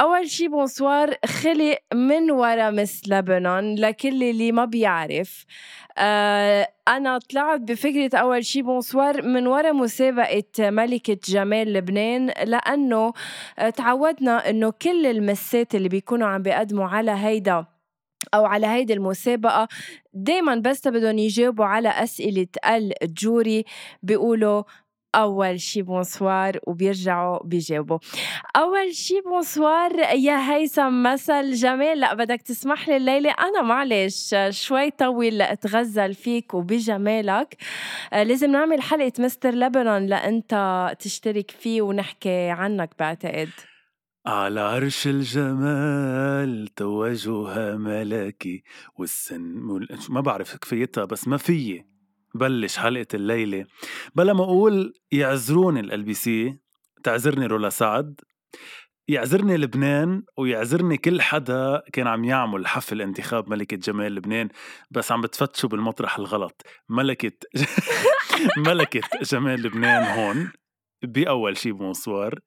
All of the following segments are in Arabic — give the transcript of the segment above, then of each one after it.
أول شي bonsoir خلق من ورا Miss لبنان لكل اللي ما بيعرف. آه أنا طلعت بفكرة أول شي bonsoir من ورا مسابقة ملكة جمال لبنان لأنه تعودنا إنه كل ال Missات اللي بيكونوا عم بيقدموا على هيدا أو على هيدي المسابقة دايما بس بدهم يجاوبوا على أسئلة ال jury بيقولوا أول شي بونسوار وبيرجعوا بيجاوبوا. أول شي بونسوار يا هيثم مثل جمال. لا بدك تسمح لي الليلة؟ أنا معلش شوي طول أتغزل فيك وبجمالك. آه، لازم نعمل حلقة مستر لبنان لأنت تشترك فيه ونحكي عنك بعتقد. على عرش الجمال توجها ملكي والسن ما بعرف كفيتها بس ما فيي. بلش حلقة الليلة. بلا ما أقول يعذروني ال بي سي تعذرني رولا سعد يعذرني لبنان ويعذرني كل حدا كان عم يعمل حفل انتخاب ملكة جمال لبنان بس عم بتفتشوا بالمطرح الغلط. ملكة ملكة جمال لبنان هون بأول شي بونسوار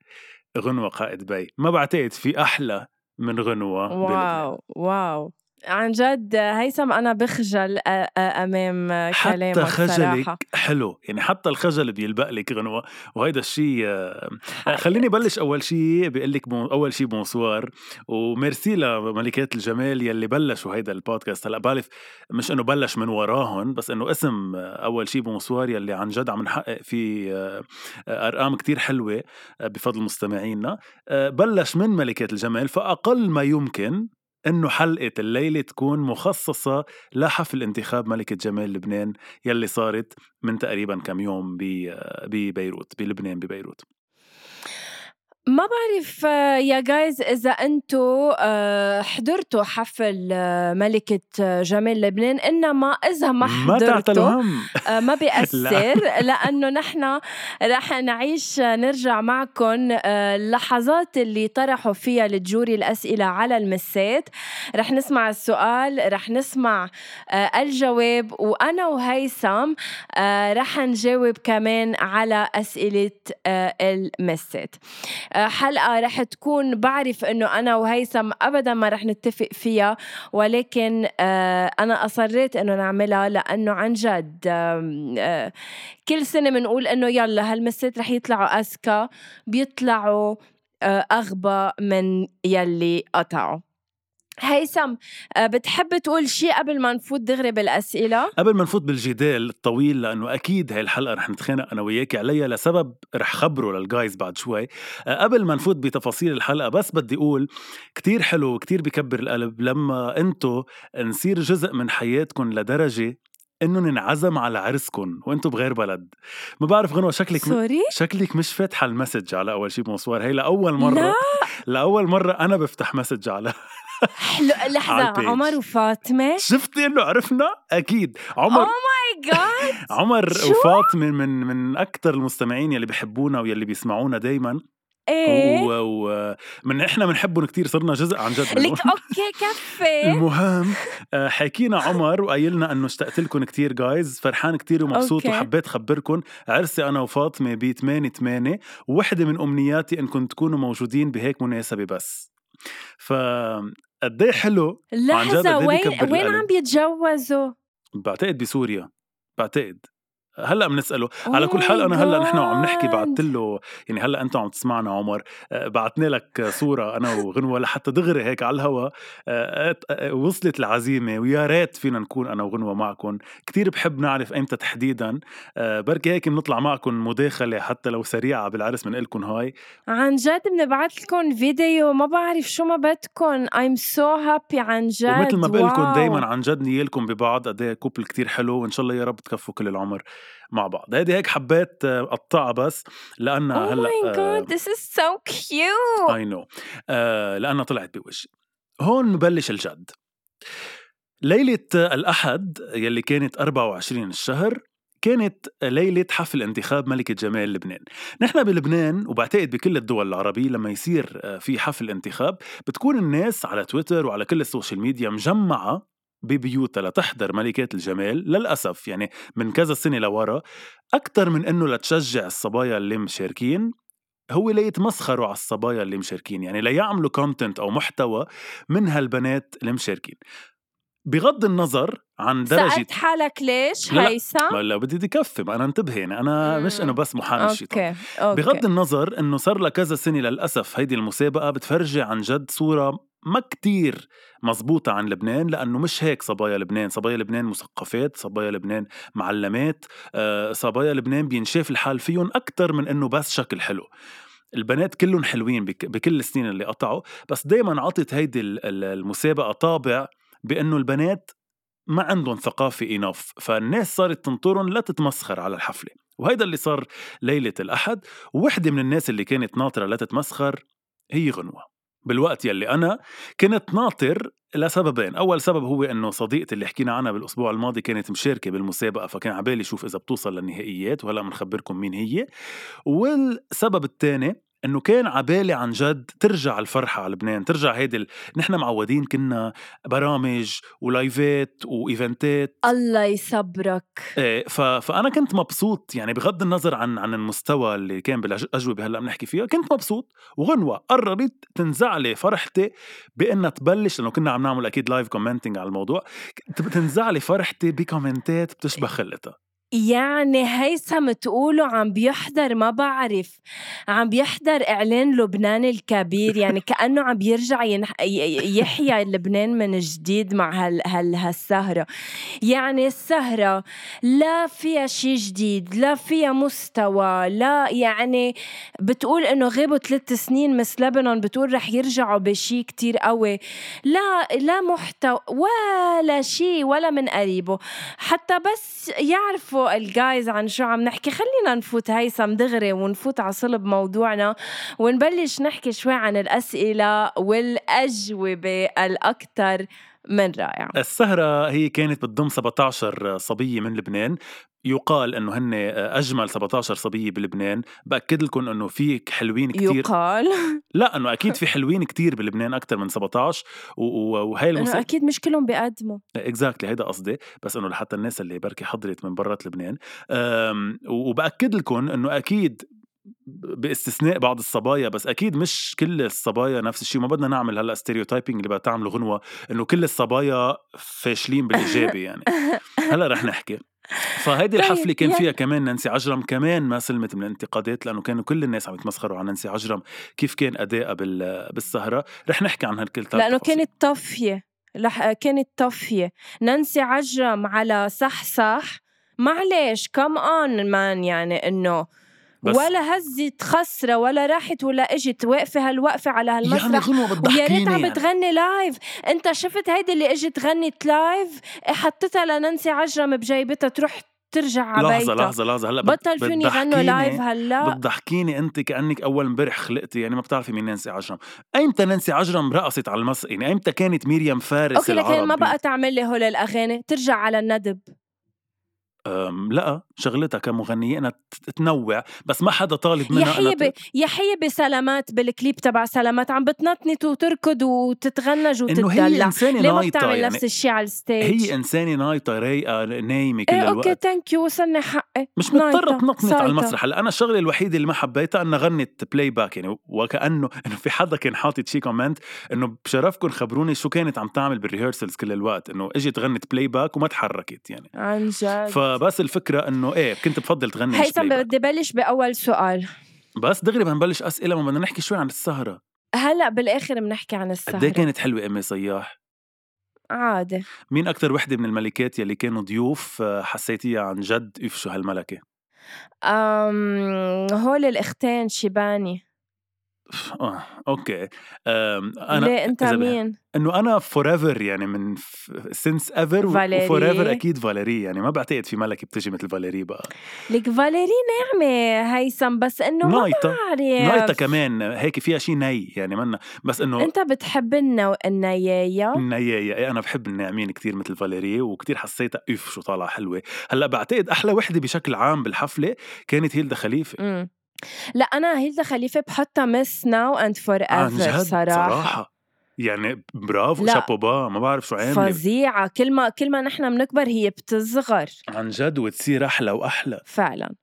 غنوة قائد بي. ما بعتقد في أحلى من غنوة واو واو. عن جد هيثم أنا بخجل أمام كلامك حتى خجلك صراحة. حلو. يعني حتى الخجل بيلبق لك غنوة. وهيدا الشيء خليني بلش أول شيء بقول لك أول شيء bonsoir و merci لملكات الجمال يلي بلشوا هيدا البودكاست. هلأ بعرف مش إنه بلش من وراهم بس إنه اسم أول شيء bonsoir يلي عن جد عم نحقق فيه أرقام كتير حلوة بفضل مستمعينا. بلش من ملكات الجمال فأقل ما يمكن إنه حلقة الليلة تكون مخصصة لحفل انتخاب ملكة جمال لبنان يلي صارت من تقريبا كم يوم ببيروت بلبنان ببيروت. ما بعرف يا جايز إذا أنتو آه، حضرتوا حفل آه، ملكة جمال لبنان؟ إنما إذا ما حضرتوا ما, آه، ما بيأثر لأنه نحن رح نعيش نرجع معكم اللحظات اللي طرحوا فيها الجوري الأسئلة على المسات. رح نسمع السؤال رح نسمع الجواب وأنا وهيثم رح نجاوب كمان على أسئلة المسات. حلقة رح تكون بعرف إنه أنا وهيثم ابدا ما رح نتفق فيها ولكن آه، أنا أصريت إنه نعملها لأنه عن جد آه، كل سنة بنقول إنه يلا هالمسات رح يطلعوا أذكى بيطلعوا آه، أغبى من يلي قطعوا. هيثم آه، بتحب تقول شيء قبل ما نفوت دغري بالأسئلة قبل ما نفوت بالجدال الطويل لأنه أكيد هاي الحلقة رح نتخانق أنا وياك عليها لسبب رح خبره للجايز بعد شوي آه، قبل ما نفوت بتفاصيل الحلقة بس بدي أقول كتير حلو وكتير بكبر القلب لما أنتو نصير جزء من حياتكم لدرجة انه ننعزم على عرسكم وأنتم بغير بلد ما بعرف غنوة شكلك سوري؟ م... شكلك مش فاتحة المسج على أول شيء بونسوار هي لأول مرة لا. لأول مرة أنا بفتح مسج على حلو لحظة عمر وفاطمة؟ شفتي إنه عرفنا؟ أكيد. عمر اوه ماي جاد عمر وفاطمة من من أكثر المستمعين يلي بحبونا ويلي بيسمعونا دايما. إيه. و... من إحنا بنحبهم كتير صرنا جزء عن جد لك okay كفي. المهم آه، حكينا عمر وقايلنا إنه اشتقت لكم كتير جايز فرحان كتير ومبسوط okay. وحبيت خبركم. عرسي أنا وفاطمة ب 8 8 ووحده من أمنياتي انكم تكونوا موجودين بهيك مناسبة بس. ف قد إيه حلو؟ لحظة وين وين عم بيتجوزوا؟ بعتقد بسوريا بعتقد. هلأ بنسأله على كل حال Oh my أنا هلأ نحن وعم نحكي. بعثت له يعني هلأ أنت عم تسمعنا عمر آه، بعثنا لك صورة أنا وغنوة لحتى دغري هيك على الهوا آه، آه، وصلت العزيمة ويا ريت فينا نكون أنا وغنوة معكم كتير بحب نعرف ايمتى تحديدا بركي هيك بنطلع معكم مداخلة حتى لو سريعة بالعرس بنقلكم هاي. عن جد بنبعث لكم فيديو ما بعرف شو ما بدكم I'm so happy عن جد ومثل ما بقلكم wow. دايما عن جد نيالكم ببعض قد couple كتير حلو وإن شاء الله يا رب تكفوا كل العمر. مع بعض. هيدي هيك حبيت آه، أقطعها بس لانها هلأ Oh my god this is so cute. اي no لانها طلعت بوجهي. هون ببلش الجد. ليلة الأحد يلي كانت 24 الشهر كانت ليلة حفل انتخاب ملكة جمال لبنان. نحن بلبنان وبعتقد بكل الدول العربية لما يصير آه، في حفل انتخاب بتكون الناس على تويتر وعلى كل السوشيال ميديا مجمعة ببيوتها لتحضر ملكات الجمال للأسف يعني من كذا سنة لورا أكثر من أنه لتشجع الصبايا اللي مشاركين هو ليتمسخروا على الصبايا اللي مشاركين يعني ليعملوا content أو محتوى من هالبنات اللي مشاركين بغض النظر عن درجة سألت حالك ليش لا لا. هيثم؟ ما لا بدي بدي كفي ما أنا انتبه يعني أنا مش مم. إنه بس محامي الشيطان okay okay بغض النظر إنه صار لها كذا سنة للأسف هيدي المسابقة بتفرجي عن جد صورة ما كتير مزبوطة عن لبنان لأنه مش هيك صبايا لبنان. صبايا لبنان مثقفات صبايا لبنان معلمات آه، صبايا لبنان بينشاف الحال فيهم أكتر من أنه بس شكل حلو. البنات كلهم حلوين بك- بكل السنين اللي قطعوا بس دايما عطت هيدي ال- ال- المسابقة طابع بأنه البنات ما عندهم ثقافة إناف فالناس صارت تنطرهم لا تتمسخر على الحفلة. وهيدا اللي صار ليلة الأحد. ووحدة من الناس اللي كانت ناطرة لا تتمسخر هي غنوة. بالوقت يلي أنا كنت ناطر لسببين. أول سبب هو أنه صديقتي اللي حكينا عنها بالأسبوع الماضي كانت مشاركة بالمسابقة فكان عبالي شوف إذا بتوصل للنهائيات وهلأ بنخبركم مين هي. والسبب الثاني إنه كان عبالي عن جد ترجع الفرحة على لبنان ترجع هيدي ال... نحن معودين كنا برامج ولايفات وإيفنتات. الله يصبرك. إيه ف... فأنا كنت مبسوط يعني بغض النظر عن عن المستوى اللي كان بالأجوبة هلأ بنحكي فيها كنت مبسوط. وغنوة قررت تنزعلي فرحتي بإنها تبلش لأنه كنا عم نعمل أكيد live commenting على الموضوع تنزعلي فرحتي بكومنتات بتشبه خلتها يعني هيثم تقولوا عم بيحضر ما بعرف. عم بيحضر إعلان لبنان الكبير يعني كأنه عم بيرجع ينح... ي- يحيى لبنان من جديد مع هال... هال... هالسهرة. يعني السهرة لا فيها شيء جديد لا فيها مستوى لا يعني بتقول إنه غابوا ثلاث سنين مس لبنان بتقول رح يرجعوا بشيء كتير قوي. لا لا محتوى ولا شيء ولا من قريبه. حتى بس يعرفوا الجايز عن شو عم نحكي. خلينا نفوت هيثم دغري ونفوت على صلب موضوعنا. ونبلش نحكي شوي عن الأسئلة والأجوبة الأكثر من رائعة السهرة هي كانت بتضم 17 صبية من لبنان. يقال إنه هن أجمل 17 صبية بلبنان. بأكد لكم إنه في حلوين كتير. يقال. لا إنه أكيد في حلوين كتير بلبنان أكثر من 17 و- و- وهي إنه المسابقه أكيد مش كلهم بيقدموا. exactly هيدا قصدي. بس إنه لحتى الناس اللي بركي حضرت من برات لبنان. وبأكد لكم إنه أكيد باستثناء بعض الصبايا بس أكيد مش كل الصبايا نفس الشيء ما بدنا نعمل هلأ stereotyping اللي بتعملوا غنوه إنه كل الصبايا فاشلين بالإيجابي يعني. هلأ رح نحكي. فهيدي طيب، الحفلة كان فيها كمان نانسي عجرم كمان ما سلمت من الانتقادات لأنه كانوا كل الناس عم يتمسخروا على نانسي عجرم كيف كان أدائها بال- بالسهرة. رح نحكي عن هالكل لأنه كانت طفيه لح... كانت طفيه نانسي عجرم على صح صح معلش come on man يعني إنه بس- ولا هزت خصرة ولا راحت ولا إجت. واقفة هالوقفة على يعني هالمسرح. غنوة ويا ريت عم يعني. بتغني live أنت شفت هيدي اللي إجت غنت لايف حطيتها لنانسي عجرم بجيبتها تروح ترجع على لحظة لحظة لحظة. هلأ بطل يغنوا بتضحكيني- لايف هلا. بتضحكيني أنت كأنك أول امبارح خلقتي يعني ما بتعرفي مين نانسي عجرم. أيمتى نانسي عجرم رقصت على المسرح يعني أيمتى كانت مريم فارس أوكي لكن ما؟ بقى تعمل لي هول الأغاني. ترجع على الندب. لا شغلتها كمغنية إنها تنوع بس ما حدا طالب يا منها إنها حيبة ت- يا حيبة سلامات بالكليب تبع سلامات عم بتنطنط وتركض وتتغنج إنه هي وتتدلع. إنسانة ليه ما بتعمل يعني؟ نفس الشيء على الستيج؟ هي إنسانة نايطة رايقة نايمة كل إيه الوقت. okay thank you وصلني حقي. مش مضطرة تنطنط على. المسرح. هلأ أنا الشغلة الوحيدة اللي ما حبيتها إنها غنت playback يعني وكأنه إنه في حدا كان حاطط شي comment إنه بشرفكم خبروني شو كانت عم تعمل بال rehearsals كل الوقت إنه إجت غنت playback وما تحركت يعني. عن جد. ف... فبس الفكرة إنه إيه كنت بفضل تغني هيثم. بدي بلش بأول سؤال. بس دغري بدنا نبلش أسئلة ما بدنا نحكي شوي عن السهرة. هلأ بالآخر بنحكي عن قد السهره إيه كانت حلوة أمي صياح؟ عادي. مين أكثر وحدة من الملكات يلي كانوا ضيوف آه، حسيتيها عن جد واو شو هالملكة؟ أم هول الأختين شيباني. آه okay أم أنا ليه أنت مين؟ إنه أنا forever يعني من since ever. و forever أكيد فاليري يعني ما بعتقد في ملكة بتجي مثل فاليري بقى لك فاليري ناعمة هيثم بس إنه ما بعرف نايتا كمان هيك فيها شيء ني يعني منا بس إنه أنت بتحب. النيايا النياية إيه أنا بحب الناعمين كتير مثل فاليري وكتير حسيتها اف شو طالعة حلوة هلأ بعتقد أحلى وحدة بشكل عام بالحفلة كانت هيلدا خليفة مم. لا أنا هيلدا خليفة بحطها Miss now and forever صراحة. يعني برافو. شابوبا ما بعرف شو عاملة. فظيعة. كل ما كل ما نحن بنكبر هي بتصغر. عن جد وتصير أحلى وأحلى. فعلا.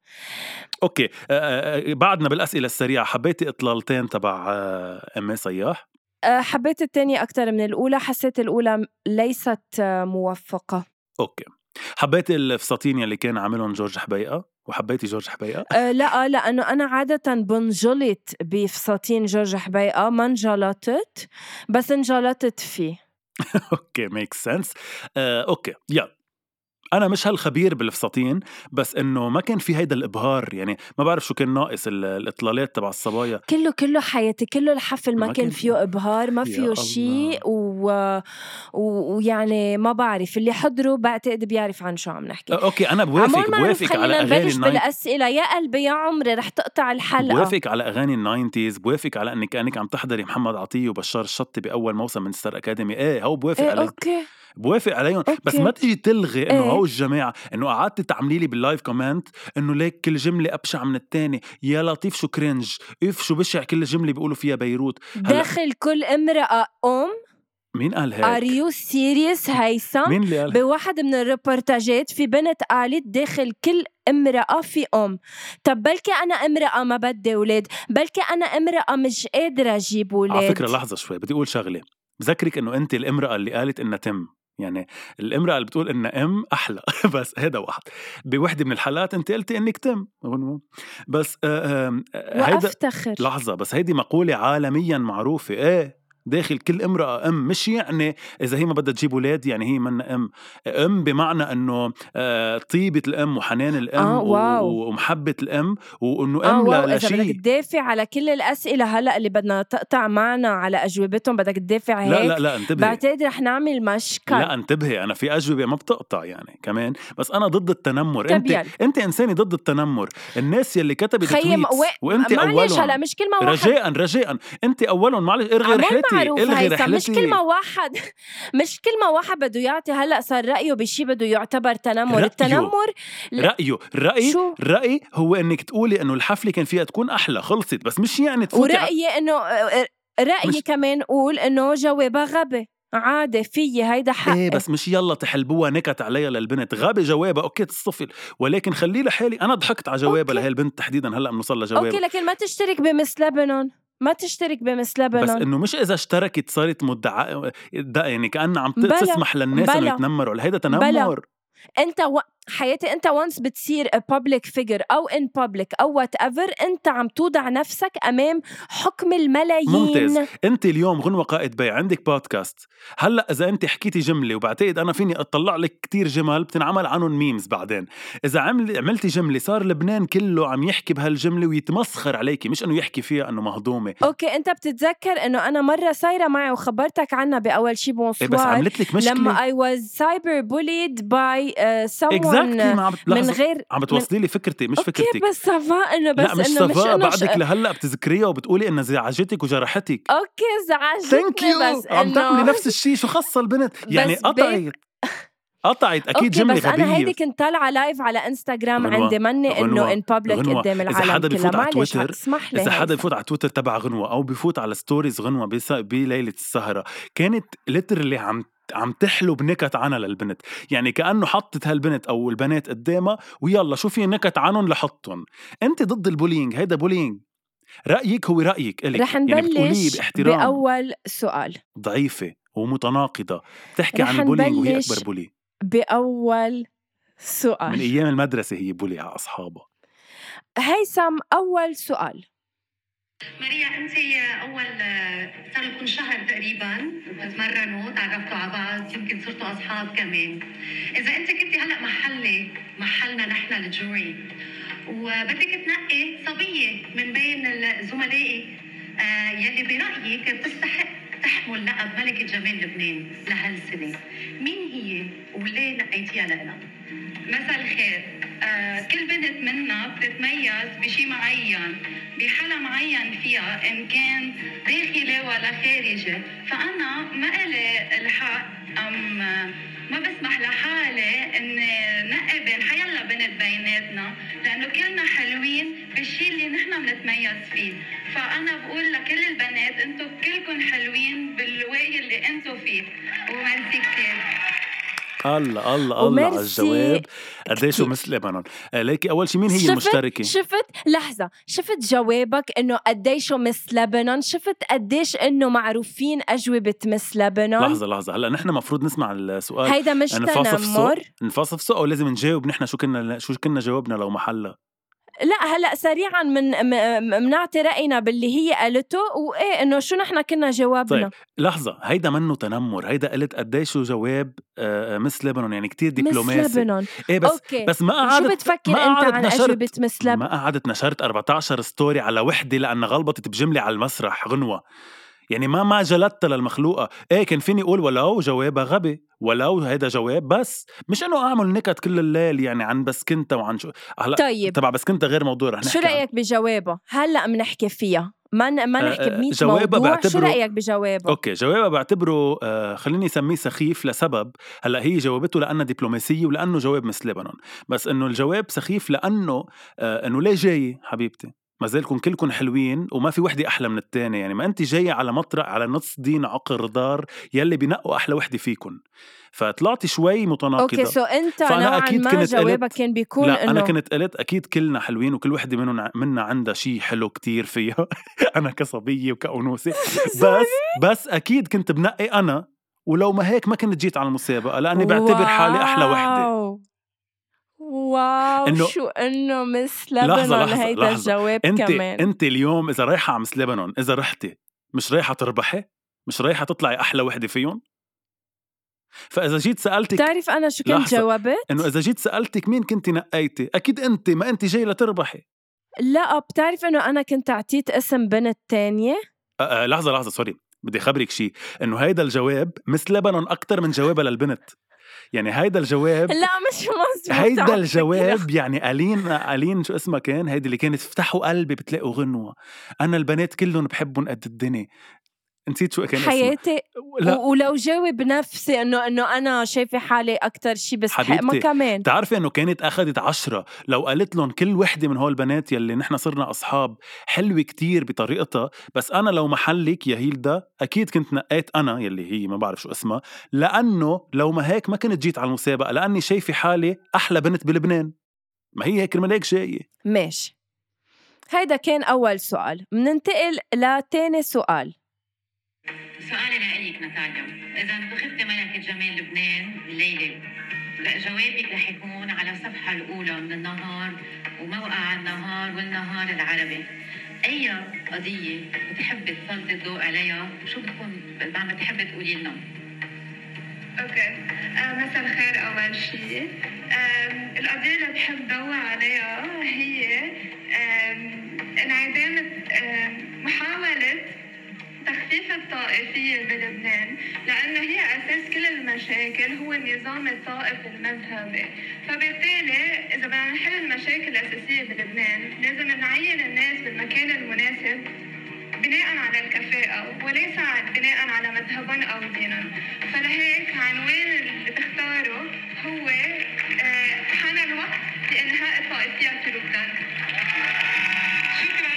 okay. آه، آه، آه، بعدنا بالأسئلة السريعة حبيتي إطلالتين تبع امي صياح؟ حبيت الثانية أكثر من الأولى حسيت الأولى ليست موفقة. okay. حبيتي الفساتين يلي كان عاملهم جورج حبيقة؟ وحبيتي جورج حبيقه أه لا لأنه أنا عادة بنجلط بفساتين جورج حبيقة ما انجلطت بس انجلطت فيه. okay make sense okay يلا. أنا مش هالخبير بالفساتين بس إنه ما كان في هيدا الإبهار يعني ما بعرف شو كان ناقص ال- الإطلالات تبع الصبايا. كله كله حياتي كله الحفل ما, ما كان كان- فيه إبهار ما فيه. شيء و... و... ويعني ما بعرف اللي حضروا بعتقد بيعرف عن شو عم نحكي. okay أنا بوافق بوافق على أغاني نبلش ال nineties بالأسئلة. يا قلبي يا عمري رح تقطع الحلقة. بوافق على أغاني ال nineties بوافق على إنك كانك عم تحضري محمد عطية وبشار الشطي بأول موسم من ستار أكاديمي. إيه هو بوافق إيه عليه okay. بوافق عليهم. بس okay. ما تيجي تلغي إنه إيه. هو الجماعة. إنه قعدتي تعملي لي بال live comment إنه ليك كل جملة أبشع من الثاني يا لطيف شو cringe إف شو بشع كل جملة بيقولوا فيها بيروت. داخل كل امرأة أم. مين قال are هيك you serious هيثم مين اللي قال؟ بواحد من الريبورتاجات في بنت قالت داخل كل امرأة في أم. طب بلكي أنا امرأة ما بدي أولاد. بلكي أنا امرأة مش قادرة أجيب أولاد. على فكرة لحظة شوي بدي أقول شغلة. بذكرك إنه أنت الامرأة اللي قالت إنها تم. يعني الامرأة اللي بتقول إنها أم أحلى. بس هذا واحد. بوحدة من الحالات أنت قلتي إنك تم. بس آه، آه، هيدا وأفتخر. لحظة بس هيدي مقولة عالميا معروفة. إيه؟ داخل كل امرأة أم مش يعني إذا هي ما بدها تجيب أولاد يعني هي منا أم. أم بمعنى أنه آه، طيبة الأم وحنان الأم آه، واو. ومحبة الأم وإنه آه أم لا إذا بدك تدافع على كل الأسئلة هلأ اللي بدنا تقطع معنا على أجوبتهم بدك تدافع هيك لا لا لا انتبهي. بعتقد رح نعمل مشكل. لا انتبهي أنا في أجوبة ما بتقطع يعني كمان. بس أنا ضد التنمر. طب أنت يلا. أنت إنسانة ضد التنمر. الناس يلي كتبت تويتس وين- وأنت معلش هلأ مش كلمة واحدة رجاء رجاء. أنت أولهم. معلش عمول رحلتي معروف الغي هيثم مش رحلتي كلمة واحد. مش كلمة واحد بده يعطي. هلأ صار رأيه بشي بده يعتبر تنمر. رأيه. التنمر. رأيه. الراي شو؟ رأي هو إنك تقولي إنه الحفلة كان فيها تكون أحلى خلصت. بس مش يعني تفوتي ع- ورأيي إنه رأيي مش- كمان قول إنه جوابها غبي. عادي في هيدا حقي. إيه بس مش يلا تقلبوها نكت عليها للبنت. غبي جوابها. okay تصطفل ولكن خليه لحالي. أنا ضحكت على جوابها. لهي البنت تحديدا. هلأ بنوصل okay لجوابها لكن ما تشترك ب Miss لبنان. ما تشترك ب Miss بس لبنان إنه مش إذا اشتركت صارت مدعاة يعني كانها عم بلا. تسمح للناس إنه بلا. يتنمروا هيدا بلا. تنمر أنت و... حياتي انت وانس بتصير public figure أو in public أو whatever انت عم توضع نفسك أمام حكم الملايين. ممتاز. انت اليوم غنوة قائد بيع عندك بودكاست هلأ إذا انت حكيتي جملة وبعتقد أنا فيني أطلع لك كتير جمل بتنعمل عنهم ميمز بعدين. إذا عمل عملتي جملة صار لبنان كله عم يحكي بهالجملة ويتمسخر عليكي مش إنه يحكي فيها إنه مهضومة. أوكي أنت بتتذكر إنه أنا مرة صايرة معي وخبرتك عنها بأول شي إيه bonsoir بس عملت لك مشكلة؟ لما I was cyber bullied by uh, someone exactly من لحظة، غير عم بتوصلي لي فكرتي مش فكرتك. بس سافا انه بس لا مش ش... بعدك لهلأ بتذكريها وبتقولي إنها زعجتك وجرحتك. أوكي ثانك زعجتني يو بس عم تعملي نفس الشيء شو خص البنت؟ يعني قطعت. قطعت أكيد جملة بس أنا هيدي غبيه كنت طالعة لايف على انستغرام غنوة، عندي مني إنه ان بابليك. قدام العالم حدا كلها. بفوت على تويتر، إذا حدا. بفوت على تويتر تبع غنوة أو بفوت على ستوريز غنوة بس- بليله السهرة. كانت ليترلي عم عم تحلو بنكت عنها للبنت. يعني كأنه حطت هالبنت أو البنات قدامها ويلا شو في نكت عنهم لحطهم. أنت ضد ال bullying هيدا bullying. رأيك هو رأيك إلك. رح يعني نبلش باحترام. بأول سؤال. ضعيفة ومتناقضة. بتحكي عن ال bullying وهي أكبر bully. بأول سؤال. من أيام المدرسة هي bully على أصحابها. هيثم أول سؤال. ماريا أنت أول صار لكم شهر تقريبا بتتمرنوا تعرفتوا على بعض يمكن صرتوا أصحاب كمان. إذا أنت كنتي هلأ محلي محلنا نحن الجوري وبدك تنقي صبية من بين زملائي آه، يلي برأيك بتستحق تحمل لقب ملكة جمال لبنان لهالسنة. مين هي وليه نقيتيها لنا؟ مساء الخير. آه كل بنت منا بتتميز بشيء معين. بحالة معين فيها إن كان داخلي ولا خارجي. فأنا ما إلي الحق أم ما بسمح لحالي إني نقي بين حيلا بنت بيناتنا لأنه كلنا حلوين بالشيء اللي نحن بنتميز فيه. فأنا بقول لكل البنات أنتم كلكم حلوين بالواقي اللي أنتم فيه. وميرسي كثير الله الله الله على الجواب. قديش مثل لبنان آه، ليكي أول شيء مين هي شفت؟ المشتركة؟ شفت؟ لحظة. شفت جوابك إنه قديش مثل لبنان؟ شفت قديش إنه معروفين أجوبة مثل لبنان؟ لحظة لحظة. هلأ نحن مفروض نسمع السؤال. هيدا مش تنمر. نفصفصه أو لازم نجاوب. نحن شو كنا شو كنا جاوبنا لو محلها لا هلأ سريعا من بنعطي رأينا باللي هي قالته وإيه إنه شو نحن كنا جوابنا؟ طيب لحظة هيدا منه تنمر هيدا قلت قديش شو جواب آه Miss لبنان يعني كتير دبلوماسي. Miss لبنان. إيه بس أوكي. بس ما قعدت شو بتفكر ما أنت عن أجوبة Miss لبنان ما قعدت نشرت 14 story على وحدة لأنها غلبطت بجملة على المسرح غنوة. يعني ما ما جلدتها للمخلوقة. إيه كان فيني أقول ولو جوابها غبي. ولو هيدا جواب بس مش إنه أعمل نكت كل الليل يعني عن بس كنت وعن شو هلا طيب. تبع بس كنت غير موضوع رح نحكي شو رأيك بجوابها هلأ بنحكي فيها. ما ما آه، نحكي ب 100 آه، موضوع بعتبره... شو رأيك بجوابه؟ أوكي جوابها بعتبره آه خليني أسميه سخيف لسبب. هلأ هي جاوبته لأنها دبلوماسية ولأنه جواب مثل لبنان. بس إنه الجواب سخيف لأنه آه إنه ليه جاي حبيبتي؟ ما زالكم كلكم حلوين وما في وحدة أحلى من الثانية يعني ما انت جاية على مطرق على نص دين عقر دار يلي بنقوا أحلى وحدة فيكم فطلعتي شوي متناقضة. أوكي سو أنت فأنا نوعا أكيد ما كنت جوابك كان بيكون لا إنه... أنا كنت قلت أكيد كلنا حلوين وكل وحدة منهم منا عندها شيء حلو كتير فيها. أنا كصبية وكأنوثة. بس بس أكيد كنت بنقي أنا ولو ما هيك ما كنت جيت على المسابقة لأني بعتبر حالي أحلى وحدة. واو إنه شو إنه مس لبنان هيدا الجواب انت كمان. انت اليوم إذا رايحة على مس لبنان إذا رحتي مش رايحة تربحي؟ مش رايحة تطلعي أحلى وحدة فيهم؟ فإذا جيت سألتك بتعرف أنا شو كنت جاوبت؟ إنه إذا جيت سألتك مين كنت نقيتي؟ أكيد انت ما انت جاي لتربحي. لا بتعرف إنه أنا كنت أعطيت اسم بنت تانية؟ أه أه لحظة لحظة سوري بدي خبرك شيء إنه هيدا الجواب مس لبنان أكثر من جوابها للبنت. يعني هيدا الجواب لا مش مزبوط هيدا الجواب يعني ألين ألين شو اسمها كان؟ هيدي اللي كانت افتحوا قلبي بتلاقوا غنوة. أنا البنات كلهم بحبهم قد الدنيا. نسيت شو كان حياتي لا. ولو جاوب نفسي انه إنه أنا شايفة حالي أكثر شيء بس ما كمان. بتعرفي إنه كانت أخذت عشرة. لو قالت لهم كل وحدة من هول البنات يلي نحن صرنا أصحاب حلوة كتير بطريقتها بس أنا لو محلك يا هيلدا أكيد كنت نقيت أنا يلي هي ما بعرف شو اسمها لأنه لو ما هيك ما كنت جيت على المسابقة لأني شايفة حالي أحلى بنت بلبنان. ما هي هيك من هيك جاية. ماشي. هيدا كان أول سؤال. مننتقل لتاني سؤال. سؤالي لإلك نتاليا إذا انتخبتي ملكة جمال لبنان الليلة جوابك رح يكون على الصفحة الأولى من النهار وموقع النهار والنهار العربي. أي قضية بتحبي تسلطي الضوء عليها؟ شو بتكون عم بتحبي تقولي لنا؟ أوكي. آه مساء الخير اول شيء القضية اللي بحب ضوء عليها هي انعدام محاوله تخفيف الطائفية بلبنان لأنه هي أساس كل المشاكل هو النظام الطائفي المذهبي. فبالتالي إذا بدنا نحل المشاكل الأساسية بلبنان لازم نعين الناس بالمكان المناسب بناء على الكفاءة وليس بناء على مذهبا أو دينا. فلهيك عنوان اللي بختاره هو آه، حان الوقت لإنهاء الطائفية في لبنان. حان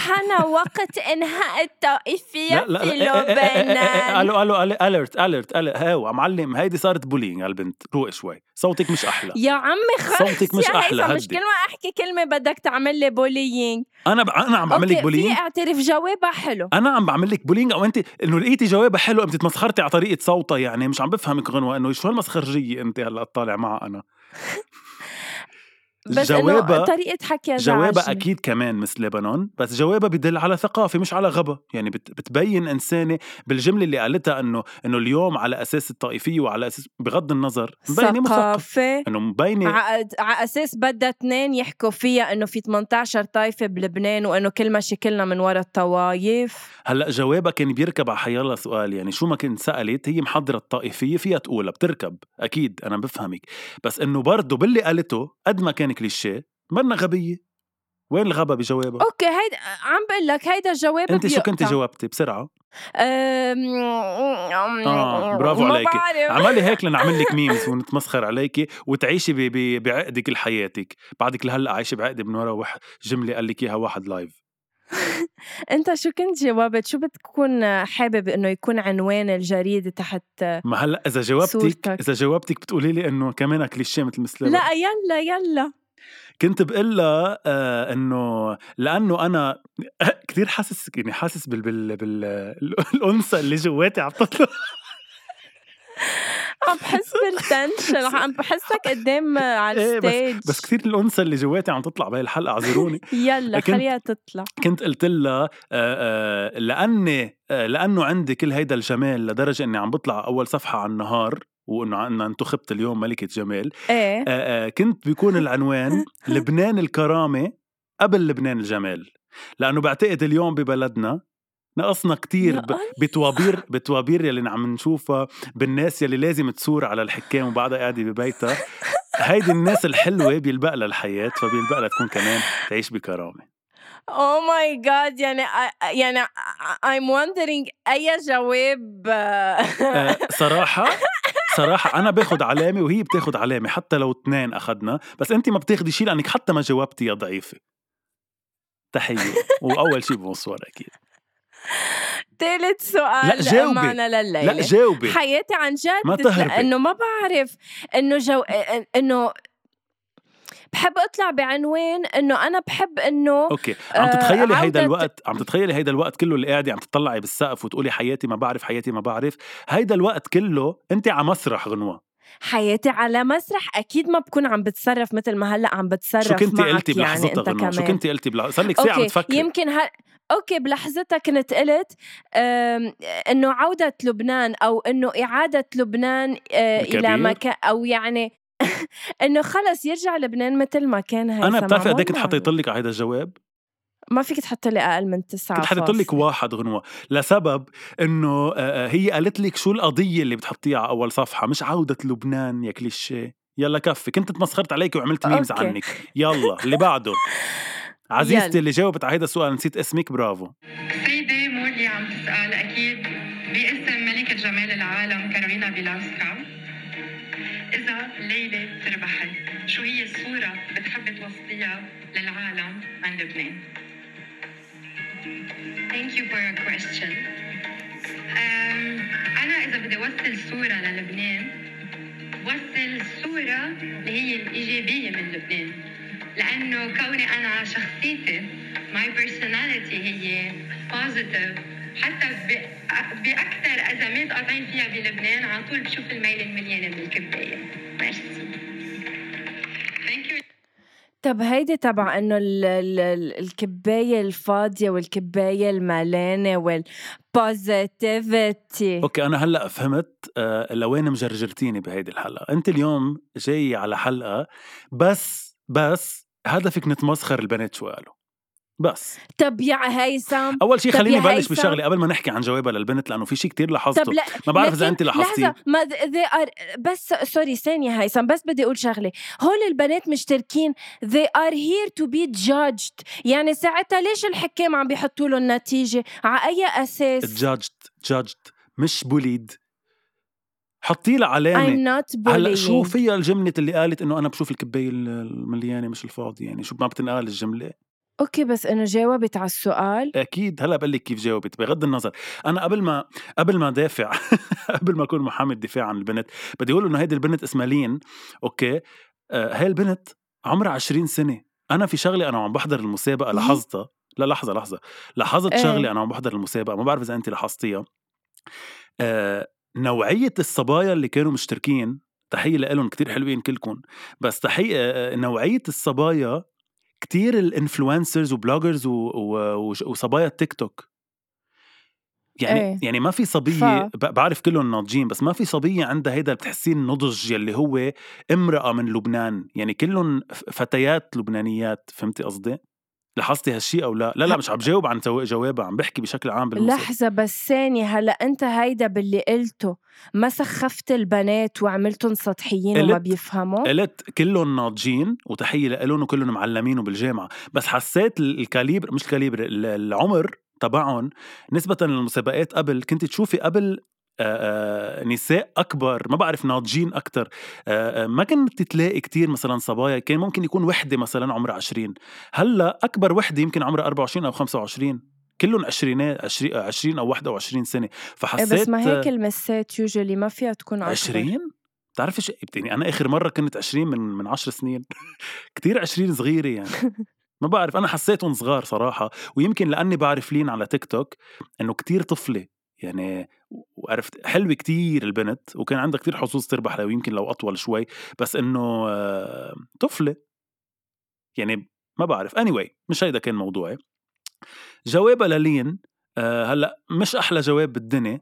حان وقت إنهاء الطائفيه في لبنان. ألو ألو alert alert هاو معلم هيدي صارت bullying البنت. روق شوي. صوتك مش أحلى. يا عمي خلص. صوتك مش هيثم، مش. كل ما أحكي كلمة بدك تعمل لي bullying أنا ب... أنا عم بعمل لك bullying في اعترف جوابها حلو. أنا عم بعمل لك bullying أو أنت إنه لقيتي جوابها حلو قمتي تمسخرتي على طريقة صوتها يعني. مش عم بفهمك غنوة إنه شو هالمسخرجية أنت هلأ طالع معها أنا. بس جوابها طريقة حكيها جوابها. أكيد كمان مثل لبنان بس جوابها بدل على ثقافة مش على غبا يعني بت بتبين إنسانة بالجملة اللي قالتها انه إنه اليوم على أساس الطائفية وعلى أساس بغض النظر مبينة مثقف. ثقافة إنه مبينه على أساس بدها اثنين يحكوا فيها إنه في 18 طائفة بلبنان وإنه كل مشاكلنا من وراء الطوايف. هلأ جوابها كان بيركب على حيالله سؤال يعني شو ما كنت سألت هي محضرة الطائفية فيها تقولها بتركب أكيد أنا بفهمك. بس إنه برضه باللي قالته قد ما كان كليشيه منا غبية وين الغبا بجوابها؟ أوكي هيدا عم بقول لك هيدا جواب أنت شو كنت. جاوبتي بسرعة؟ آه برافو عليكي. عمالي هيك لنعمل لك ميمز ونتمسخر عليكي وتعيشي بعقدك لحياتك بعدك لهلأ عايشة بعقد من ورا جملة قال لك إياها واحد live أنت شو كنت جاوبت شو بتكون حابب إنه يكون عنوان الجريدة تحت ما هلأ إذا جاوبتك صورتك. إذا جاوبتك بتقولي لي إنه كمان كليشيه مثل مسلمة لا يلا يلا كنت بقول لها آه إنه لأنه أنا كثير حاسس يعني حاسس بال بال بال الأنثى اللي جواتي عم تطلع. عم بحس بال tension عم بحسك قدام على إيه، بس ال stage بس كثير الأنثى اللي جواتي عم تطلع بهي الحلقة اعذروني. يلا خليها تطلع. كنت قلت لها آه، آه، لأني آه، لأنه عندي كل هيدا الجمال لدرجة إني عم بطلع أول صفحة على النهار. وإنه عنا انتخبت اليوم ملكة جمال. إيه. آه، آه، كنت بيكون العنوان لبنان الكرامة قبل لبنان الجمال. لأنه بعتقد اليوم ببلدنا نقصنا كتير ب- بتوابير بتوابير يلي عم نشوفها بالناس يلي لازم تثور على الحكام وبعدها قاعدة ببيتها. هيدي الناس الحلوة بيلبق لها الحياة فبيلبق لها تكون كمان تعيش بكرامة. أو ماي جاد يعني يعني I'm wondering أي جواب آه، صراحة صراحة أنا باخد علامة وهي بتاخد علامة حتى لو اثنين أخدنا بس أنت ما بتاخدي شيء لأنك حتى ما جاوبتي يا ضعيفة تحية وأول شيء bonsoir أكيد ثالث سؤال لا، جاوبي. معنا لليلة لا جاوبي حياتي عن جد ما تهربي. انه ما بعرف إنه جو إنه بحب أطلع بعنوان إنه أنا بحب إنه أوكي. عم آه، تتخيلي هيدا الوقت عم تتخيلي هيدا الوقت كله اللي قاعدة عم تطلعي بالسقف وتقولي حياتي ما بعرف حياتي ما بعرف؟ هيدا الوقت كله انت على مسرح غنوة. حياتي على مسرح أكيد ما بكون عم بتصرف مثل ما هلأ عم بتصرف شو كنتي معك قلتي يعني بلحظتها أنت غنوة؟ شو كنتي قلتي بلحظة صار لك ساعة أوكي بتفكري. يمكن ه... أوكي بلحظتها كنت قلت إنه عودة لبنان أو إنه إعادة لبنان آه، إلى. مكان أو يعني انه خلص يرجع لبنان مثل ما كان هيثم أنا بتعرفي قد إيه معمول كنت حطيت لك على هيدا الجواب؟ ما فيك تحط لي أقل من تسعة كنت حطيت لك. واحد غنوة لسبب إنه آه، آه، هي قالت لك شو القضية اللي بتحطيها على أول صفحة مش عودة لبنان يا كليشيه. يلا كفي كنت تمسخرت عليك وعملت ميمز أوكي. عنك. يلا اللي بعده. عزيزتي يلا. اللي جاوبت على هيدا السؤال نسيت اسمك برافو. سيدة مولي عم تسأل أكيد باسم ملكة جمال العالم كارولينا فيلانسكا. إذا ليلة تربحي شو هي الصورة بتحبي توصليها للعالم عن لبنان؟ Thank you for your question. أم، أنا إذا بدي أوصل صورة للبنان بوصل الصورة اللي هي الإيجابية من لبنان لأنه كوني أنا شخصيتي my personality هي positive حتى ب- بأكثر أزمات قاطعين فيها بلبنان. على طول بشوف الميل المليانة بالكباية. ميرسي. طب هيدي تبع إنه ال- ال- ال- الكباية الفاضية والكباية الملانة وال positivity أوكي أنا هلأ فهمت آه، لوين مجرجرتيني بهيدي الحلقة. أنت اليوم جاي على حلقة بس بس هدفك نتمسخر البنات شو قالوا. بس. طب يا هيثم أول شيء خليني بلش. بشغله قبل ما نحكي عن جوابها للبنت لأنه في شيء كتير لاحظته. طب لا ما بعرف إذا انت لاحظتيه. لحظة ما they are بس sorry ثانية هيثم بس بدي أقول شغلة. هول البنات مشتركين they are here to be judged. يعني ساعتها ليش الحكام عم بيحطوا لهم النتيجة على أي أساس؟ judged judged مش bullied حطي لها note هلأ شو فيها الجملة اللي قالت إنه أنا بشوف الكباية المليانة مش الفاضية؟ يعني شو ما بتنقال الجملة. okay بس انه جاوبت على السؤال. أكيد. هلأ بقول لك كيف جاوبت؟ بغض النظر. أنا قبل ما قبل ما دافع قبل ما أكون محامي الدفاع عن البنت بدي أقول إنه هيدي البنت اسمها لين. okay؟ آه هاي البنت عمرها 20 سنة. أنا في شغله أنا عم بحضر المسابقة. لاحظتها؟ لا لحظة لحظة. لاحظت إيه. شغله أنا عم بحضر المسابقة. ما بعرف إذا انت لاحظتيها. آه نوعية الصبايا اللي كانوا مشتركين تحية لهم كتير حلوين كلكم بس تحية آه، نوعية الصبايا كتير ال influencers و bloggers و- و- وش- وصبايا التيك توك. يعني إيه. يعني ما في صبية ب- بعرف كلهم ناضجين بس ما في صبية عندها هيدا بتحسين النضج يلي هو امرأة من لبنان. يعني كلهم ف- فتيات لبنانيات فهمتي قصدي؟ لاحظتي هالشي أو لا؟ لا لا مش عم جاوب عن جوابها عم بحكي بشكل عام بالمسابقة لحظة بس ثانية هلأ أنت هيدا باللي قلته ما سخفت البنات وعملتهم سطحيين وما قلت- بيفهموا؟ قلت كلهم ناضجين وتحية لهم وكلهم معلمين وبالجامعة. بس حسيت ال- ال caliber مش ال caliber ال- العمر تبعهم نسبة للمسابقات قبل كنت تشوفي قبل نساء أكبر ما بعرف ناضجين أكثر ما كنت تلاقي كتير مثلا صبايا كان ممكن يكون وحدة مثلا عمرها 20 هلأ أكبر وحدة يمكن عمرها 24 أو 25 كلهم عشرينات 20 20 أو 21 سنة. إيه فحسيت بس ما هيك المسات يوجولي ما فيها تكون أكبر 20 بتعرفي شيء يعني أنا آخر مرة كنت 20 من من 10 سنين. كتير 20 صغيرة يعني. ما بعرف أنا حسيتهم صغار صراحة. ويمكن لأني بعرف لين على تيك توك إنه كتير طفلة. يعني وعرفت حلوة كتير البنت وكان عندها كتير حظوظ تربح لو يمكن لو أطول شوي بس إنه آه، طفلة. يعني ما بعرف. anyway مش هيدا كان موضوعي. جوابها للين آه، هلأ مش أحلى جواب بالدنيا.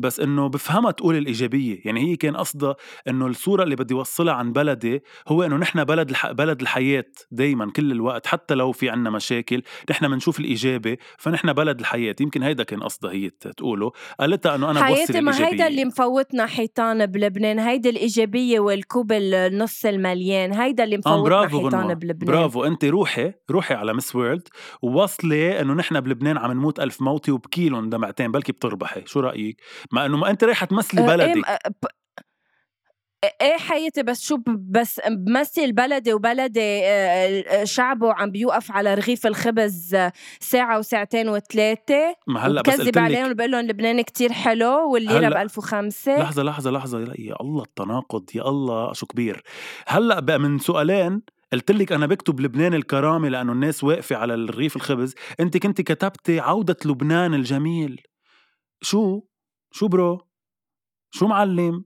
بس إنه بفهمها تقول الإيجابية. يعني هي كان قصدها إنه الصورة اللي بدي اوصلها عن بلدي هو إنه نحن بلد الح... بلد الحياة دائما كل الوقت حتى لو في عنا مشاكل نحن بنشوف الايجابي فنحن بلد الحياة. يمكن هيدا كان قصدها هي تقوله. قالتها إنه أنا بوصل حياتي ما الإيجابية. هيدا اللي مفوتنا حيطان بلبنان. هيدا الإيجابية والكوب النص المليان. هيدا اللي آه مفوتنا برافو حيطان بلبنان. برافو. انت روحي روحي على مس وورلد. ووصلي إنه نحن بلبنان عم نموت ألف موتة وبكيلون دمعتين بلكي بتربحي. شو رأيك؟ ما إنه ما أنت رايحة تمثلي آه، إيه بلدك. آه، إيه حياتي بس شو بس بمثل بلدي وبلدي آه، شعبه عم بيوقف على رغيف الخبز آه، ساعة وساعتين وثلاثة ما هلأ بس وبكذب قلت عليهم وبقول لهم لبنان كتير حلو والليرة ب هلأ. 1005 لحظة لحظة لحظة. يا الله التناقض. يا الله شو كبير. هلأ بقى من سؤالين قلت لك أنا بكتب لبنان الكرامة لأنه الناس واقفة على الرغيف الخبز. أنت كنت كتبتي عودة لبنان الجميل. شو؟ شو برو؟ شو معلم؟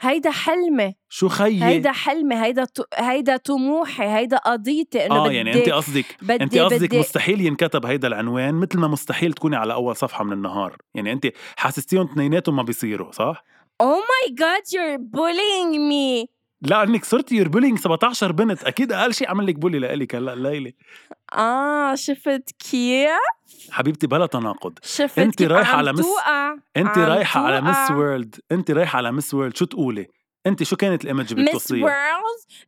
هيدا حلمي شو خيي هيدا حلمي هيدا هيدا طموحي هيدا قضيتي إنه آه بدي يعني انت قصدك انت قصدك مستحيل ينكتب هيدا العنوان مثل ما مستحيل تكوني على أول صفحة من النهار. يعني انت حاسستيهم اثنيناتهم ما بيصيروا صح؟ Oh my god you're bullying me. لا انك صرتي يور بولينج 17 بنت. أكيد أقل شيء عمل لك بولي لإلك هلا الليلة آه شفت كيف حبيبتي بلا تناقض. شفت أنت رايحة على مس أنت رايحة على مس. وورلد أنت رايحة على مس وورلد شو تقولي؟ أنت شو كانت الإيمج اللي مس وورلد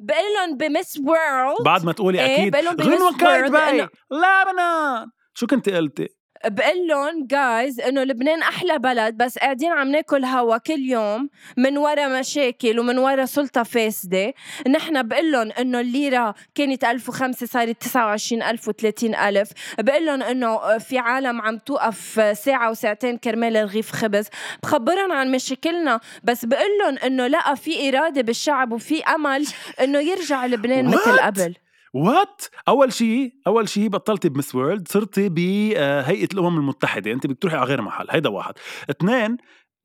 بقول لهم بمس وورلد بعد ما تقولي إيه أكيد. غنوة بمس كايت باي لبنان. شو كنت قلتي؟ بقول لهم جايز إنه لبنان أحلى بلد بس قاعدين عم ناكل هوا كل يوم من ورا مشاكل ومن ورا سلطة فاسدة. نحن بقول لهم إنه الليرة كانت 1005 صارت 29000 و30000 بقول لهم إنه في عالم عم توقف ساعة وساعتين كرمال رغيف خبز. بخبرهم عن مشاكلنا بس بقول لهم إنه لا في إرادة بالشعب وفي أمل إنه يرجع لبنان مثل؟ قبل. وات أول شيء أول شيء بطلتي بمس وورلد صرتي بهيئه الأمم المتحدة انت بدك تروحي على غير محل هيدا واحد. اثنين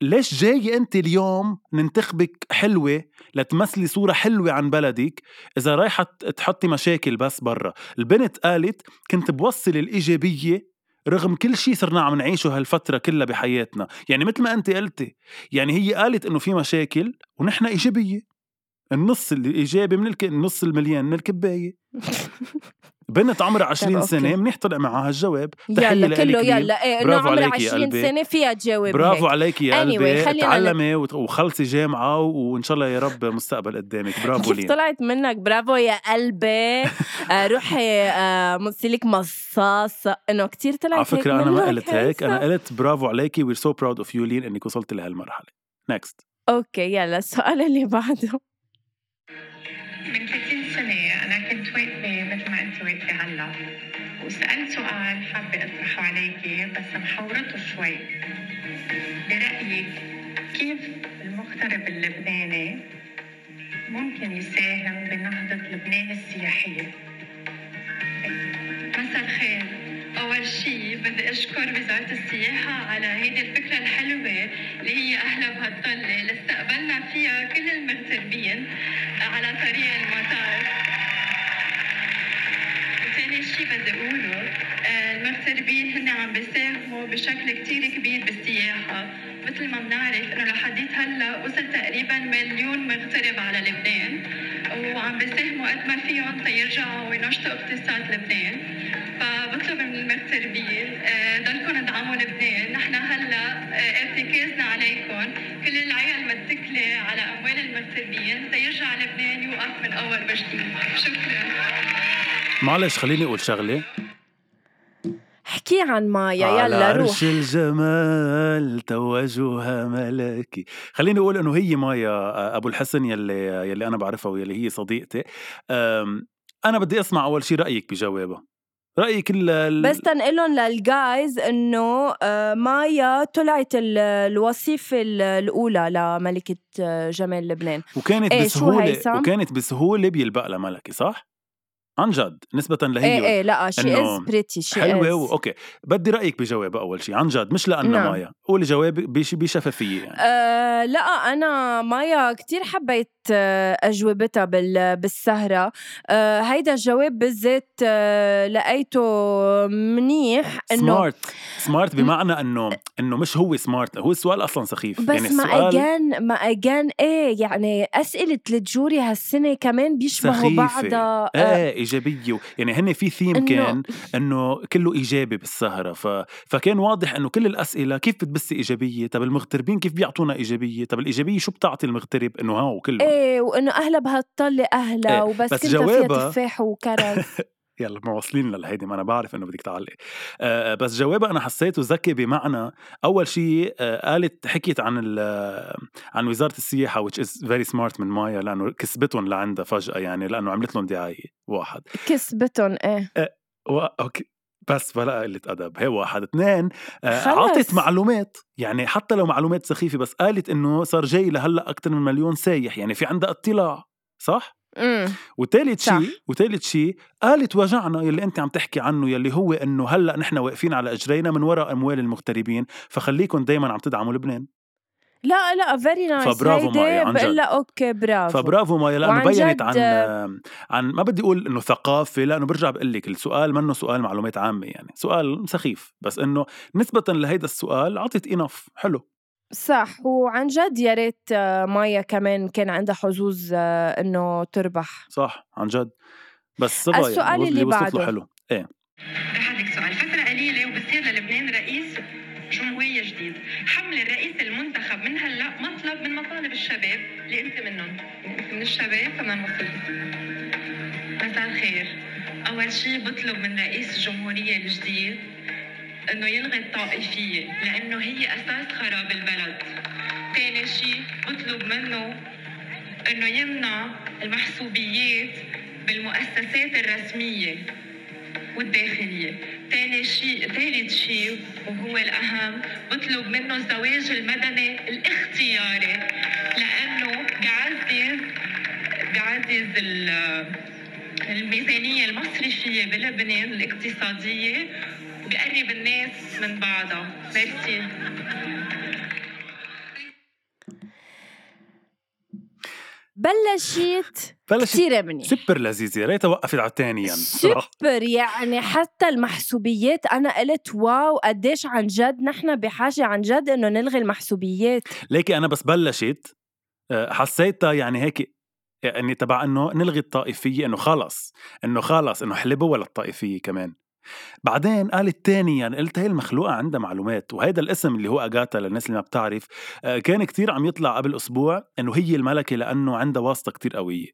ليش جاي انت اليوم ننتخبك حلوة لتمثلي صورة حلوة عن بلدك؟ إذا رايحة تحطي مشاكل بس برا. البنت قالت كنت بوصل الإيجابية رغم كل شيء صرنا عم نعيشه هالفترة كلها بحياتنا. يعني مثل ما أنت قلتي يعني هي قالت إنه في مشاكل ونحن إيجابية. النص الإيجابي من الك... النص المليان من الكباية. بنت عمرها 20 okay. سنة منيح طلع معها الجواب يلا كله. يلا. إيه إنه عمرها عليكي يا 20 قلبي. سنة فيها تجاوب برافو. عليكي يا Anyway، قلبي. خلينا تعلمي وخلصي جامعة وإن شاء الله يا رب مستقبل قدامك. برافو لين طلعت منك؟ برافو يا قلبي. آه، روحي آه، مثلك مصاصة. إنه كتير طلعت على هيك فكرة أنا ما قلت هيك. هيثم. قلت برافو عليكي. we're so proud of you لين إنك وصلتي لهالمرحلة. next okay يلا. السؤال اللي بعده. من 30 سنة أنا كنت واقفة مثل ما أنت واقفة هلا. وسألت سؤال حابة أطرحه عليكي بس محورته شوي. برأيك كيف المغترب اللبناني ممكن يساهم بنهضة لبنان السياحية؟ مساء الخير. أول شيء بدي أشكر وزارة السياحة على هيدي الفكرة الحلوة اللي هي أهلا بهالطلة اللي استقبلنا فيها كل المغتربين على طريق المطار. ثاني شيء بدي أقوله آه، المغتربين هن عم بيساهموا بشكل كتير كبير بالسياحة. مثل ما بنعرف إنه لحديت هلأ وصل تقريبا مليون مغترب على لبنان وعم بيساهموا قد ما فيهم تيرجعوا وينشطوا اقتصاد لبنان. فبطلب من المغتربين آه، ضلكم ادعموا لبنان نحن هلا آه، ارتكازنا عليكم. كل العيال متكله على أموال المغتربين تيرجع لبنان يوقف من أول وجديد شكرا. معلش خليني أقول شغلة. احكي عن مايا يلا على روح. عرش الجمال توجها ملكي. خليني أقول إنه هي مايا آه، أبو الحسن يلي يلي أنا بعرفها ويلي هي صديقتي. أنا بدي أسمع أول شيء رأيك بجوابها. رأيك ال ال- بس تنقلهم للجايز إنه آه، مايا طلعت ال- الوصيفة ال- الأولى لملكة آه، جمال لبنان وكانت شو بسهولة؟ وكانت بسهولة بيلبق لها ملكي صح عن جد نسبة لهي إيه إيه لا شي إنه از بريتي شي حلوة. و... أوكي. بدي رأيك بجوابها أول شيء عن جد مش لأنه نعم. مايا. قولي جواب بش... بشفافية يعني. أه لا أنا مايا كتير حبيت آه، أجوبتها بال- بالسهرة. أه هيدا الجواب بالذات آه، لقيته منيح إنه سمارت سمارت بمعنى انه إنه مش هو سمارت هو السؤال أصلا سخيف. بس يعني ما السؤال اجان ما اجان إيه يعني أسئلة الجوري هالسنة كمان بيشبهوا سخيفة. بعضها. آه، إيه إيجابية. يعني هن في ثيم كان إنه كله إيجابي بالسهرة. ف... فكان واضح إنه كل الأسئلة كيف بتبثي إيجابية؟ طب المغتربين كيف بيعطونا إيجابية؟ طب الإيجابية شو بتعطي المغترب؟ إنه هاو كله. إيه وإنه أهلا بهالطلة أهلا إيه، وبس بس كنت فيها جوابها- تفاح وكرز. يلا ما واصلين لهيدي ما أنا بعرف إنه بدك تعلق آه بس جوابها أنا حسيته ذكي بمعنى أول شيء آه قالت حكيت عن ال- عن وزارة السياحة which is very smart من مايا لأنه كسبتهم لعندها فجأة يعني لأنه عملت لهم دعاية واحد. كسبتهم إيه. و... أوكي. بس بلا قلة أدب هي واحد. اثنين آه،. عطت معلومات يعني حتى لو معلومات سخيفة بس قالت إنه صار جاي لهلأ أكثر من مليون سايح يعني في عندها اطلاع صح؟ وثالث. شيء وثالث شيء قالت وجعنا يلي أنت عم تحكي عنه يلي هو إنه هلأ نحن واقفين على إجرينا من وراء أموال المغتربين فخليكم دائما عم تدعموا لبنان. لا لا very nice فبرافو مايا، عن جد. بقول okay برافو. فبرافو مايا لأنه بينت عن عن ما بدي أقول إنه ثقافة لأنه برجع بقول لك السؤال منه سؤال معلومات عامة يعني سؤال سخيف بس إنه نسبة لهيدا السؤال عطت enough حلو. صح وعن جد يا ريت آه، مايا كمان كان عندها حظوظ آه، إنه تربح. صح عن جد. بس صبا السؤال يعني اللي له بعده. حلو. إيه. رح أعطيك سؤال. فترة قليلة وبصير للبنان رئيس جمهورية جديد. حمل الرئيس المنتخب من هلأ مطلب من مطالب الشباب اللي انت منهم. يعني انت من الشباب فما نوصل مساء الخير. أول شيء بطلب من رئيس الجمهورية الجديد إنه يلغي الطائفية لأنه هي أساس خراب البلد. ثاني شيء بطلب منه إنه يمنع المحسوبيات بالمؤسسات الرسمية والداخلية. ثاني شيء ثالث شيء وهو الأهم بطلب منه الزواج المدني الاختياري لأنه بيعزز بيعزز ال- الميزانية المصرفية بلبنان الاقتصادية وبيقرب الناس من بعضها ميرسي. بلشت بلشت كثير منيح. سوبر لذيذة. يا ريتها وقفت على الثاني يعني. سوبر يعني حتى المحسوبيات. أنا قلت wow قديش عن جد نحن بحاجة عن جد إنه نلغي المحسوبيات. ليكي أنا بس بلشت آه، حسيتها يعني هيك يعني تبع إنه نلغي الطائفية إنه خلص إنه خلص إنه حلبوا ولا الطائفية كمان. بعدين قالت تاني يعني قلت هي المخلوقة عندها معلومات وهيدا الاسم اللي هو أجاتا للناس اللي ما بتعرف آه، كان كتير عم يطلع قبل أسبوع إنه هي الملكة لأنه عندها واسطة كتير قوية.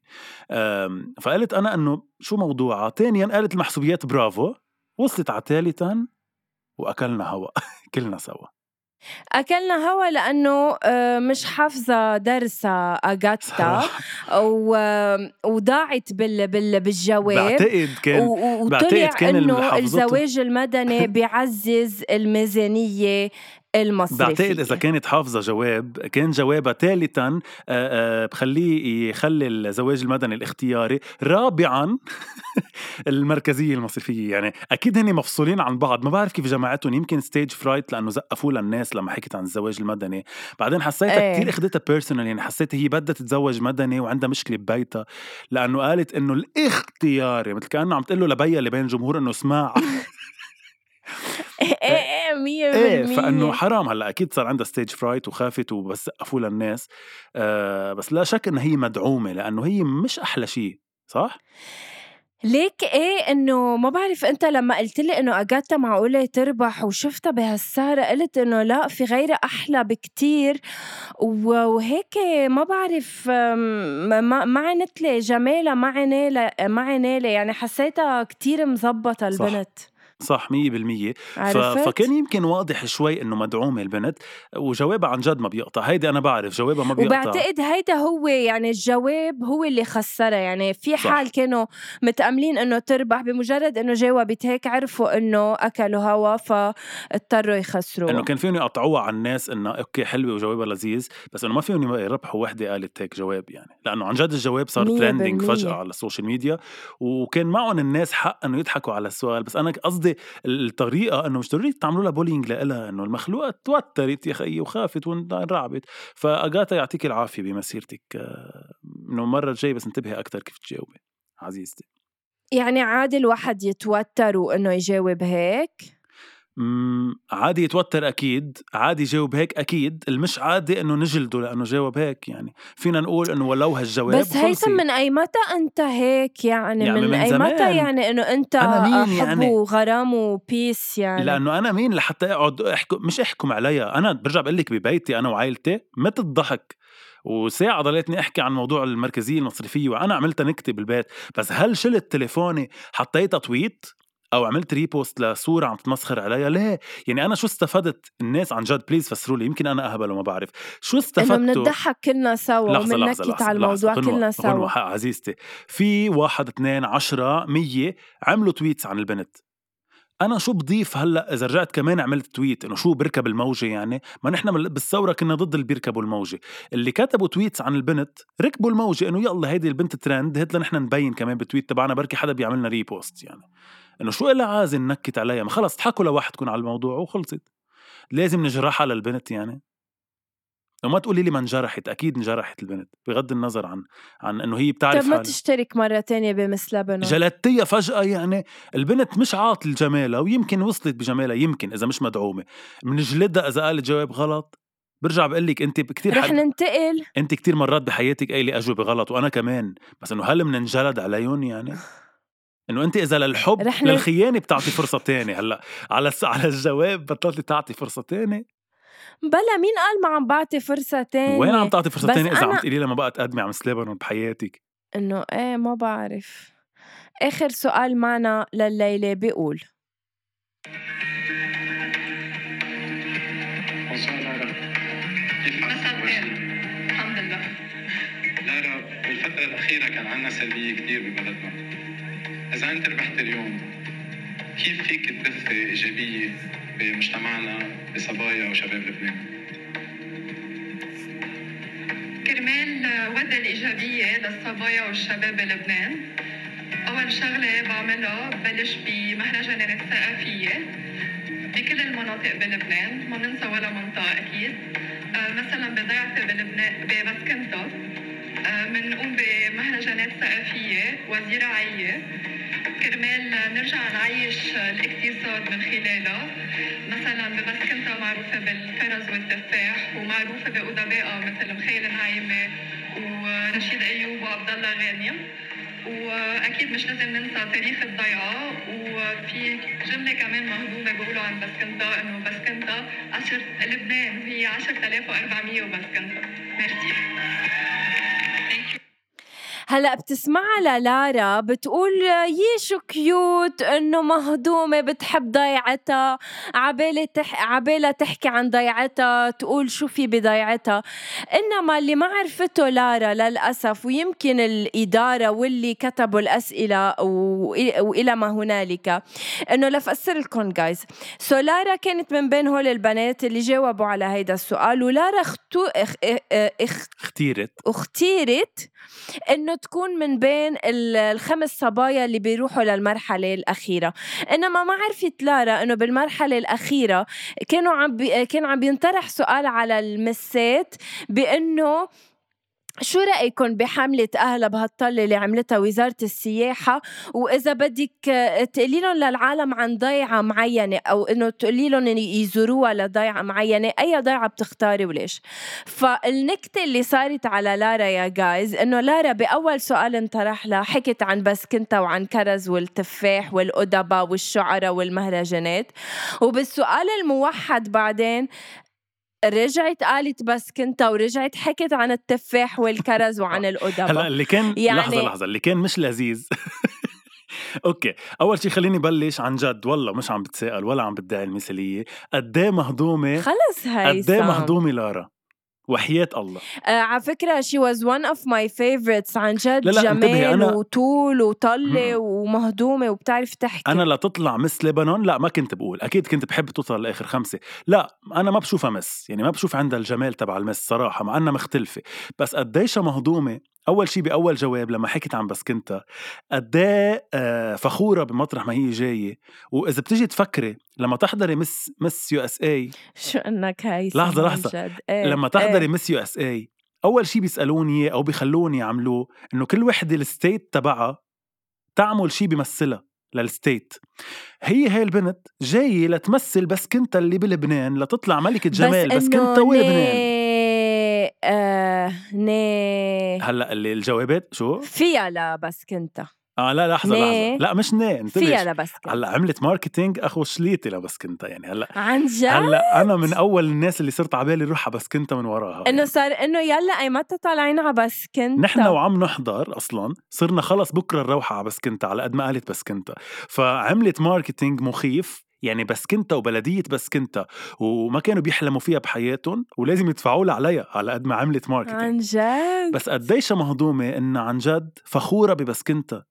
آم، فقلت أنا إنه شو موضوعها تانيا قالت المحسوبيات برافو وصلت على ثالثا وأكلنا هوا كلنا سوا. أكلنا هوا لأنه آه، مش حافظة درسها أجاتا صراحة. و... وضاعت بال... بال... بالجواب بعتقد كان و- بعتقد وطلع كان إنه. الزواج المدني بيعزز الميزانية المصرفيه بعتقد إذا كانت حافظة جواب كان جوابها ثالثا بخليه يخلي الزواج المدني الاختياري. رابعا المركزية المصرفية. يعني أكيد هن مفصولين عن بعض. ما بعرف كيف جماعتهم يمكن ستيج فرايت لأنه زقفوا للناس لما حكيت عن الزواج المدني. بعدين حسيتها إيه. كثير أخذتها personal يعني حسيت هي بدها تتزوج مدني وعندها مشكلة ببيتها. لأنه قالت إنه الاختياري مثل كأنه عم تقول له لبيا اللي بين الجمهور إنه اسمع. إيه إيه مية إيه بالمية فإنه حرام هلأ أكيد صار عندها stage fright وخافت وبس سقفوا للناس آه بس لا شك إنها هي مدعومة لأنه هي مش أحلى شيء صح؟ ليك إيه إنه ما بعرف أنت لما قلت لي إنه اجاتا معقولة تربح وشفتها بهالسهرة قلت إنه لا في غيرها أحلى بكتير وهيك ما بعرف ما ما عنت لي جمالها ما عنالة ما عنالة يعني حسيتها كتير مزبطة صح. البنت صح 100% ف... عرفت؟ فكان يمكن واضح شوي إنه مدعومه البنت وجوابها عن جد ما بيقطع. هيدي أنا بعرف جوابها ما بيقطع. وبعتقد هيدا هو يعني الجواب هو اللي خسرها. يعني في صح. حال كانوا متأملين إنه تربح بمجرد إنه جاوبت هيك عرفوا إنه أكلوا هوا فاضطروا يخسروا إنه كان فيهم يقطعوها على الناس إنه okay حلوة وجوابها لذيذ بس إنه ما فيهم يربحوا وحدة قالت هيك جواب يعني. لأنه عن جد الجواب صار trending. فجأة على ال social media وكان معهم الناس حق إنه يضحكوا على السؤال. بس أنا قصدي الطريقة إنه مش ضروري تعملوا لها bullying لها إنه المخلوقه توترت يا خيي وخافت وانرعبت فأجاتا يعطيك العافية بمسيرتك إنه المرة الجاية بس انتبهي أكثر كيف تجاوبي عزيزتي. يعني عادي الواحد يتوتر وإنه يجاوب هيك؟ عادي يتوتر أكيد عادي يجاوب هيك أكيد المش عادي إنه نجلده لأنه جاوب هيك يعني. فينا نقول إنه ولو هالجواب بس. هيثم من أي متى أنت هيك يعني, يعني من, من أي زمان. متى يعني إنه أنت حب يعني؟ وغرام وبيس يعني؟ لأنه أنا مين لحتى أقعد أحكم مش أحكم عليها أنا برجع بقول لك ببيتي أنا وعائلتي مت الضحك. وساعة ضليتني أحكي عن موضوع المركزية المصرفية وأنا عملتها نكتة بالبيت. بس هل شلت تليفوني حطيتها تويت؟ أو عملت repost لصورة عم تتمسخر عليها؟ ليه؟ يعني أنا شو استفدت الناس عن جد؟ please فسروا لي يمكن أنا أهبل وما بعرف. شو إنه استفدتوا؟ بنضحك كلنا سوا لحظة على الموضوع لحظة. كلنا سوا. غنوة حق عزيزتي. في واحد اثنين عشرة مية عملوا tweets عن البنت. أنا شو بضيف هلأ إذا رجعت كمان عملت tweet إنه شو بركب الموجة يعني؟ ما نحن بال- بالثورة كنا ضد اللي بيركبوا الموجة. اللي كتبوا tweets عن البنت ركبوا الموجة إنه يلا هيدي البنت ترند هات لنحن نبين كمان بال tweet تبعنا بركي حدا بيعملنا repost يعني. إنه شو إلها عازي ننكت عليها؟ ما خلص اضحكوا لوحدكم على الموضوع وخلصت. لازم نجرحها للبنت يعني. وما تقولي لي ما انجرحت أكيد انجرحت البنت بغض النظر عن عن إنه هي بتعرف طب ما. تشترك مرة تانية بمس لبنان جلدتيها فجأة يعني البنت مش عاطل جمالها ويمكن وصلت بجمالها يمكن إذا مش مدعومة. بنجلدها إذا قالت جواب غلط. برجع بقول لك أنت كثير رح حد... ننتقل. أنت كثير مرات بحياتك قايلة أجوبة غلط وأنا كمان. بس إنه هل بننجلد عليهم يعني؟ إنه أنت إذا للحب رح ن- للخيانة بتعطي فرصة تانية. هلأ على الس... على الجواب بطلتي تعطي فرصة تانية؟ بلا مين قال ما عم بعطي فرصة تانية؟ وين عم تعطي فرصة بس تانية إذا عم أنا- تقولي لها ما بقى تقدمي على مس ليبنون بحياتك؟ إنه إيه ما بعرف. آخر سؤال معنا لليلة بيقول الحمد لله. لارا بالفترة الأخيرة كان عنا سلبية كتير ببلدنا. إذا أنت ربحت اليوم كيف فيك تبث إيجابية بمجتمعنا بصبايا وشباب لبنان؟ كرمال ودا الإيجابية للصبايا والشباب بلبنان. أول شغلة بعملها ببلش بمهرجانات ثقافية بكل المناطق بلبنان. ما ننسى ولا منطقة أكيد. آه، مثلا بضيعتي بلبنان ببسكنتا بنقوم بمهرجانات ثقافية وزراعية كرمال نرجع نعيش الاقتصاد من خلالها مثلا ببسكنتا معروفة بالكرز والتفاح ومعروفة بأدبائها مثل مخيل نعيمة ورشيد أيوب وعبد الله غانم. وأكيد مش لازم ننسى تاريخ الضيعة. وفي جملة كمان مهضومة بيقولوا عن بسكنتا إنه بسكنتا عشر لبنان وهي 10400 وبسكنتا ميرسي. هلا بتسمعها للارا بتقول يي شو cute إنه مهضومة بتحب ضيعتها عبالي تح... عبالها تحكي عن ضيعتها تقول شو في بضيعتها. إنما اللي ما عرفته لارا للأسف ويمكن الإدارة واللي كتبوا الأسئلة وإلى ما هنالك إنه لفسر لكم guys so لارا كانت من بين هول البنات اللي جاوبوا على هيدا السؤال ولارا اختو اخ... اخ... اختيرت. اختيرت إنه تكون من بين الخمس صبايا اللي بيروحوا للمرحلة الأخيرة. إنما ما عرفت لارا إنه بالمرحلة الأخيرة كانوا عم بي... كان عم بينطرح سؤال على المسات بإنه شو رأيكم بحملة أهلا بهالطلة اللي عملتها وزارة السياحة؟ وإذا بدك تقولي لهم للعالم عن ضيعة معينة أو إنه تقولي لهم إن يزوروها لضيعة معينة أي ضيعة بتختاري وليش؟ فالنكتة اللي صارت على لارا يا جايز إنه لارا بأول سؤال انطرح لها حكت عن بسكنتا وعن كرز والتفاح والأدباء والشعراء والمهرجانات. وبالسؤال الموحد بعدين رجعت قالت بس كنت ورجعت حكت عن التفاح والكرز وعن الأدباء هلا اللي كان يعني... لحظة لحظة. اللي كان مش لذيذ. أوكي. أول شيء خليني بلش عن جد. والله مش عم بتسائل ولا عم بدعي المثالية. قد إيه مهضومه خلص هاي قد إيه مهضومة لارا؟ وحياة الله. آه على فكرة she was one of my favorites عن جد. لا لا جمال أنا... وطول وطلة ومهضومة وبتعرف تحكي. أنا لتطلع مس لبنان لا ما كنت بقول. أكيد كنت بحب توصل لآخر خمسة. لا أنا ما بشوفها مس. يعني ما بشوف عندها الجمال تبع المس صراحة مع أنها مختلفة. بس قديشها مهضومة أول شيء بأول جواب لما حكيت عن بسكنتا قد إيه آه، فخورة بمطرح ما هي جاية؟ وإذا بتجي تفكري لما تحضري Miss Miss USA شو إنك هاي لحظة لحظة. إيه لما تحضري إيه Miss USA أول شيء بيسألوني أو بيخلوني يعملوه إنه كل وحدة ال state تبعها تعمل شيء بيمثلها لل state. هي هاي البنت جاية لتمثل بسكنتا اللي بلبنان لتطلع ملكة جمال بس, بسكنتا ولبنان آه ني. هلأ اللي الجوابات شو؟ فيها لا بس كنت. آه لا لحظة لحظة. لا مش ني انت فيها لبس كنت. هلأ عملت ماركتينج أخو شليتي لبس كنت يعني. هلأ عن جد؟ هلأ أنا من أول الناس اللي صرت على بالي روح على بس كنت من وراها إنه يعني. صار إنه يلا أي متى طالعين على بس كنت. نحن وعم نحضر أصلا. صرنا خلص بكرة نروح على بس كنت على قد ما قالت بس كنت. فعملت ماركتينج مخيف. يعني بسكنتا وبلدية بسكنتا وما كانوا بيحلموا فيها بحياتهم ولازم يدفعوا لها عليها على قد ما عملت ماركتينج عن جد؟ بس قديش مهضومة إنها عن جد فخورة ببسكنتا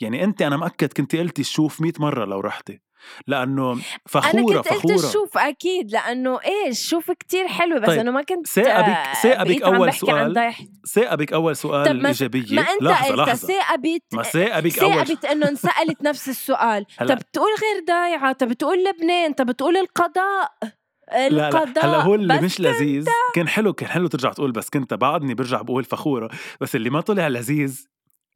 يعني انت أنا مأكد كنت قلتي شوف 100 مرة لو رحتي لأنه فخورة أنا كنت فخورة. قلت شوف أكيد لأنه إيش شوف كتير حلو بس طيب. انه ما كنت ثاقبك ثاقبك أول سؤال ثاقبك أول سؤال إيجابية. ما أنت لحظة قلت لحظة. ثاقبت ما ثاقبك أول ثاقبت إنه انسألت نفس السؤال. طب تقول غير ضايعة طب تقول لبنان طب تقول القضاء. القضاء لا لا هلا هو اللي مش لذيذ. كان حلو كان حلو ترجع تقول بسكنتا بعدني برجع بقول فخورة. بس اللي ما طلع لذيذ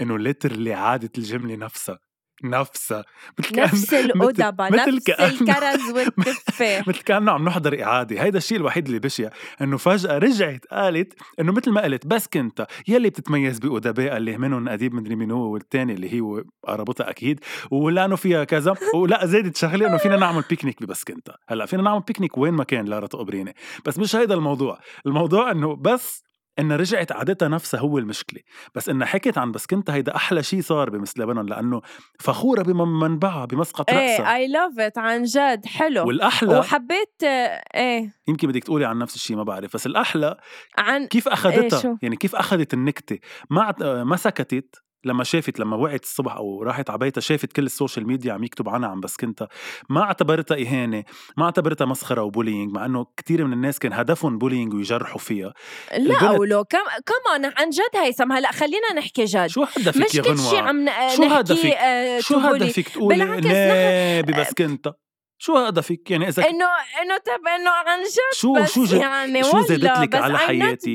إنه literally عادت الجمله نفسها نفسها مثل نفس الأدبة نفس كأن... الكرز والتفاح مثل كأنه عم نحضر إعادة هيدا الشيء الوحيد اللي بشع إنه فجأة رجعت قالت إنه مثل ما قلت بسكنتا يلي بتتميز بأدباء اللي منهم أديب مدري مين هو والتاني اللي هو قربتها أكيد ولأنه فيها كذا ولا زادت شغلة إنه فينا نعمل بيكنيك ببس كنت هلأ فينا نعمل بيكنيك وين ما كان لارا تقبريني بس مش هيدا الموضوع الموضوع إنه بس انها رجعت عادتها نفسها هو المشكلة بس انها حكت عن بسكنتا هيدا أحلى شيء صار ب Miss لبنان لأنه فخورة بمنبعها بمسقط رأسها. إيه I love it عن جد حلو. والأحلى وحبيت إيه. يمكن بدك تقولي عن نفس الشيء ما بعرف بس الأحلى عن كيف أخذتها؟ إيه شو؟ يعني كيف أخذت النكتة؟ ما ما سكتت لما شافت لما وعت الصبح أو راحت على بيتها شافت كل ال social media عم يكتب عنها عن بسكنتا ما اعتبرتها إهانة ما اعتبرتها مسخرة و bullying مع إنه كثير من الناس كان هدفهم bullying ويجرحوا فيها. لا ولو كم كمان عن جد هيثم هلأ خلينا نحكي جد. شو هدفك مش يا كل شيء عم شو هدفك؟ آه شو هدفك تقولي؟ لا ببسكنتا شو هدفك؟ يعني إذا إنه إنه طب إنه عن جد شو بس شو يعني شو زادت لك على حياتي.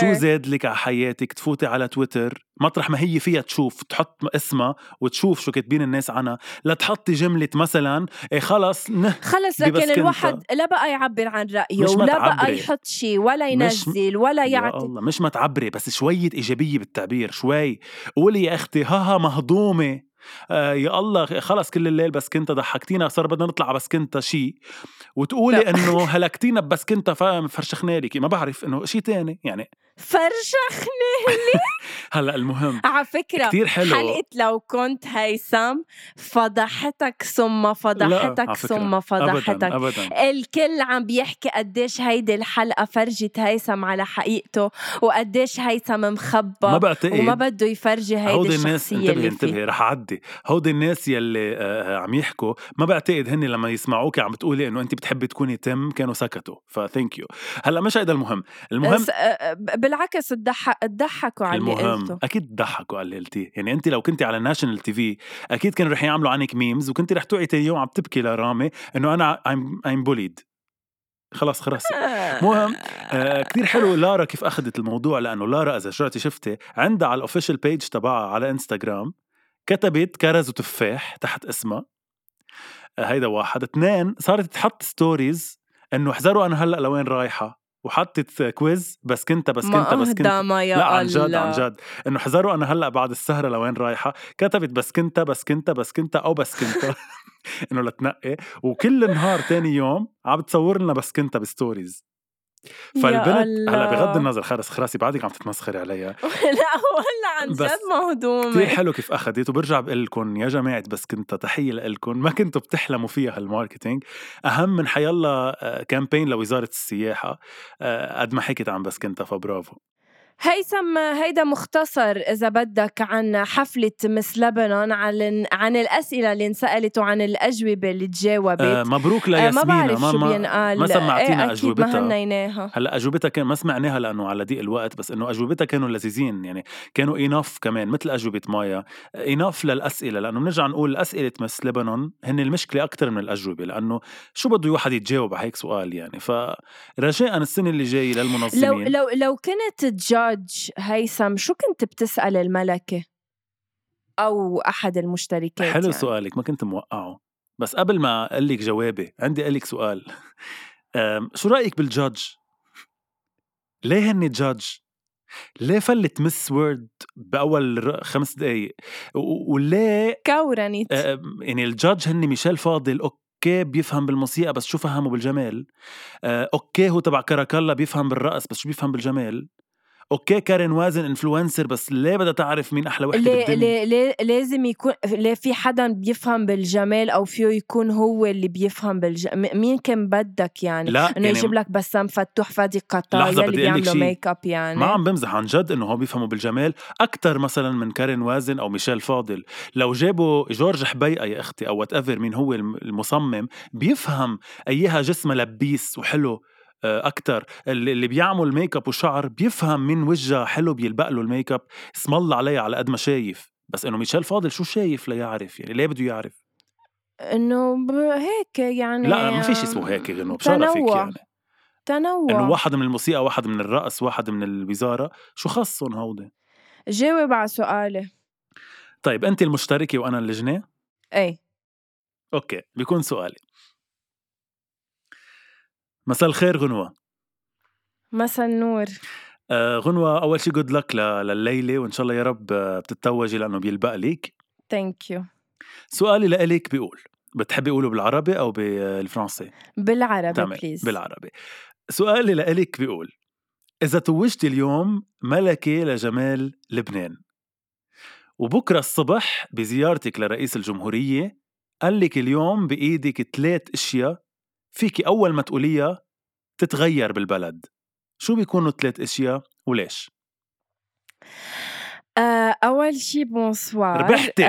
شو زاد لك على حياتك؟ تفوتي على تويتر مطرح ما هي فيها تشوف تحط اسمها وتشوف شو كاتبين الناس عنها لا تحطي جملة مثلا إيه خلص نه خلص لكن الواحد لا بقى يعبر عن رأيه مش ولا بقى يحط شيء ولا ينزل ولا يعطي يا الله مش ما تعبري بس شوية إيجابية بالتعبير شوي. قولي يا أختي ها ها مهضومة. آه يا الله خلص كل الليل بس كنت ضحكتينا صار بدنا نطلع بس كنت شيء وتقولي إنه هلكتينا بس كنت فرشخنا لك ما بعرف إنه شيء تاني يعني فرشخني هلا المهم على فكرة كتير حلو. حلقة لو كنت هيثم فضحتك ثم فضحتك ثم فضحتك. ابدا. ابدا الكل عم بيحكي قديش هيدي الحلقة فرجت هيثم على حقيقته وقديش هيثم مخبى ما بعتقد. وما بده يفرجي هيدي هودي الناس انتبهي انتبهي رح أعدي. هودي الناس يلي آه، عم يحكوا ما بعتقد هن لما يسمعوك عم بتقولي إنه انت بتحبي تكوني تم كانوا سكتوا. فثانك يو هلا مش هيدا المهم. المهم بس آه، بالعكس تضحك تضحكوا على اللي قلته. أكيد ضحكوا على اللي قلتيه. يعني انت لو كنتي على national TV أكيد كانوا رح يعملوا عنك memes وكنتي رح تقعي تاني يوم عم تبكي لرامي إنه أنا I'm, I'm bullied. خلاص خلاص مهم آه كثير حلو لارا كيف أخذت الموضوع لأنه لارا إذا رجعتي شفتي عندها على ال official page تبعها على انستغرام كتبت كرز وتفاح تحت اسمها. آه هيدا واحد. اثنين صارت تحط stories إنه احذروا أنا هلأ لوين رايحة. وحطت كويز بس كنت بس كنت بس كنت. ما يا لا عن جد. عن جد. إنه احذروا أنا هلأ بعد السهرة لوين رايحة. كتبت بس كنت بس كنت بس كنت أو بس كنت. إنه لتنقي. وكل نهار تاني يوم عم بتصور لنا بسكنتا ب stories. فالبنت هلأ. بغض النظر خلص خراسي بعدك عم تتمسخري عليها لا ولا عن جد كثير مهضومة حلو كيف أخذت وبرجع بقول لكم يا جماعة بسكنتا تحية لكم ما كنتوا بتحلموا فيها هال marketing أهم من حيلا campaign لوزارة السياحة. آه، قد ما حكيت عن بسكنتا فبرافو. هيثم هيدا مختصر إذا بدك عن حفلة Miss لبنان عن عن الأسئلة اللي انسألت وعن الأجوبة اللي تجاوبت. آه، مبروك آه، ما بعرف شو ما بينقال. ما سمعتينا إيه أكيد ما أجوبتها. هنيناها. هلأ أجوبتها كان ما سمعناها لأنه على ضيق الوقت بس إنه أجوبتها كانوا لذيذين يعني كانوا enough كمان مثل أجوبة مايا. enough للأسئلة لأنه بنرجع نقول أسئلة Miss لبنان هن المشكلة أكثر من الأجوبة لأنه شو بده واحد يتجاوب على هيك سؤال يعني؟ فرجاء السنة اللي جاية لو للمنظمين. لو لو كنت the judge هيثم شو كنت بتسأل الملكة؟ أو أحد المشتركات حلو يعني. سؤالك ما كنت موقعه. بس قبل ما أقول لك جوابي عندي لك سؤال. شو رأيك بال judge؟ ليه هن judge؟ ليه فلت Miss World بأول خمس دقائق وليه؟ كورنت. آه، يعني ال judge هن ميشيل فاضل أوكي بيفهم بالموسيقى بس شو فهمه بالجمال؟ آه، أوكي هو تبع كاراكالا بيفهم بالرقص بس شو بيفهم بالجمال؟ أوكي كارين وازن influencer بس ليه بدها تعرف مين أحلى وحده ليه بالدنيا؟ ليه ليه لازم يكون ليه في حدا بيفهم بالجمال أو فيه يكون هو اللي بيفهم بالجمال مين كان بدك يعني؟ لا إنه يعني يجيب لك بسام فتوح فادي لحظة، اللي بيعملوا. ميك اب يعني. ما عم بمزح عن جد إنه هو بيفهموا بالجمال أكثر مثلا من كارين وازن أو ميشيل فاضل. لو جابوا جورج حبيقه يا أختي أو whatever مين هو الم- المصمم بيفهم أيها جسمها لبيس وحلو. أكثر اللي بيعمل ميك اب وشعر بيفهم من وجهها حلو بيلبق له الميك اب اسم الله عليه على قد ما شايف. بس إنه ميشيل فاضل شو شايف ليعرف يعني ليه بده يعرف؟ إنه ب- هيك يعني لا ما فيش اسمه هيك غنو بشرفك. يعني. تنوع. إنه واحد من الموسيقى واحد من الرقص واحد من الوزارة. شو خصهم هودي؟ جاوب على سؤالي. طيب انت المشتركة وأنا اللجنة؟ إيه. أوكي بيكون سؤالي. مساء الخير غنوة. مسا النور. آه غنوة أول شي good luck لليلة وإن شاء الله يا رب آه، بتتوجي لأنه بيلبق لك thank you سؤالي لإلك بيقول بتحبي أقوله بالعربي أو بالفرنسي؟ بالعربي تمام بليز بالعربي. سؤالي لإلك بيقول إذا توجتي اليوم ملكة لجمال لبنان وبكرة الصبح بزيارتك لرئيس الجمهورية قال لك اليوم بإيدك ثلاث أشياء فيك أول ما تقوليها تتغير بالبلد شو بيكونوا ثلاث أشياء وليش؟ آه، أول شي بونسوار ربحتي.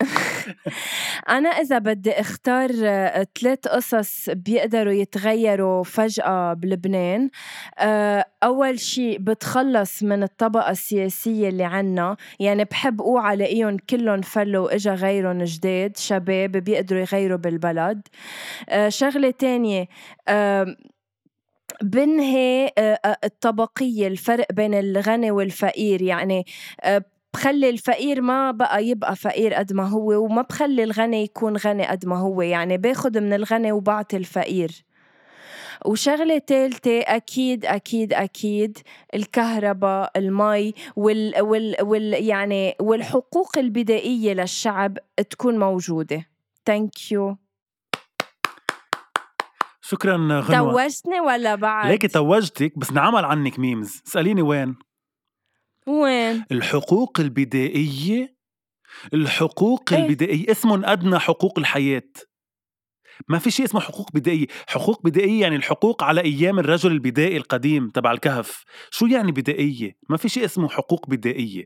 أنا إذا بدي أختار آه، ثلاث قصص بيقدروا يتغيروا فجأة بلبنان آه، أول شي بتخلص من الطبقة السياسية اللي عنا يعني بحب أوعى لاقيهم كلهم فلوا وإجا غيرهم جداد شباب بيقدروا يغيروا بالبلد. آه، شغلة تانية بنهي الطبقية الفرق بين الغني والفقير يعني بخلي الفقير ما بقى يبقى فقير قد ما هو وما بخلي الغني يكون غني قد ما هو. يعني باخد من الغني وبعطي الفقير. وشغلة تالتة أكيد أكيد أكيد الكهرباء المي وال, وال, وال يعني والحقوق البدائية للشعب تكون موجودة. ثانك يو شكرا غنوة. توجتني ولا بعد؟ ليكي توجتك بس انعمل عنك ميمز اسأليني وين. وين؟ الحقوق البدائية الحقوق إيه؟ البدائية اسم أدنى حقوق الحياة ما في شيء اسمه حقوق بدائية حقوق بدائية يعني الحقوق على أيام الرجل البدائي القديم تبع الكهف شو يعني بدائية؟ ما في شيء اسمه حقوق بدائية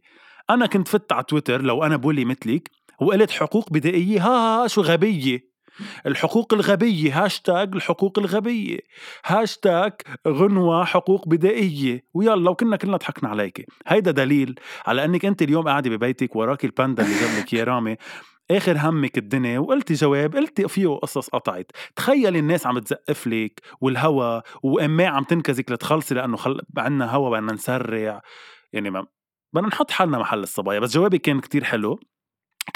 أنا كنت فت على تويتر لو أنا بولي مثلك وقلت حقوق بدائية ها ها, ها شو غبية الحقوق الغبية هاشتاج الحقوق الغبية. هاشتاج غنوة حقوق بدائية. ويلا وكنا كلنا ضحكنا عليك. هيدا دليل على أنك أنت اليوم قاعدة ببيتك وراكي الباندا اللي جنبك يا رامي. آخر همك الدنيا وقلتي جواب قلتي فيه قصص قطعت. تخيلي الناس عم تزقف لك والهوا واماء عم تنكزك لتخلصي لأنه خل... عنا هوا بدنا نسرع. يعني ما بدنا نحط حالنا محل الصبايا. بس جوابي كان كتير حلو.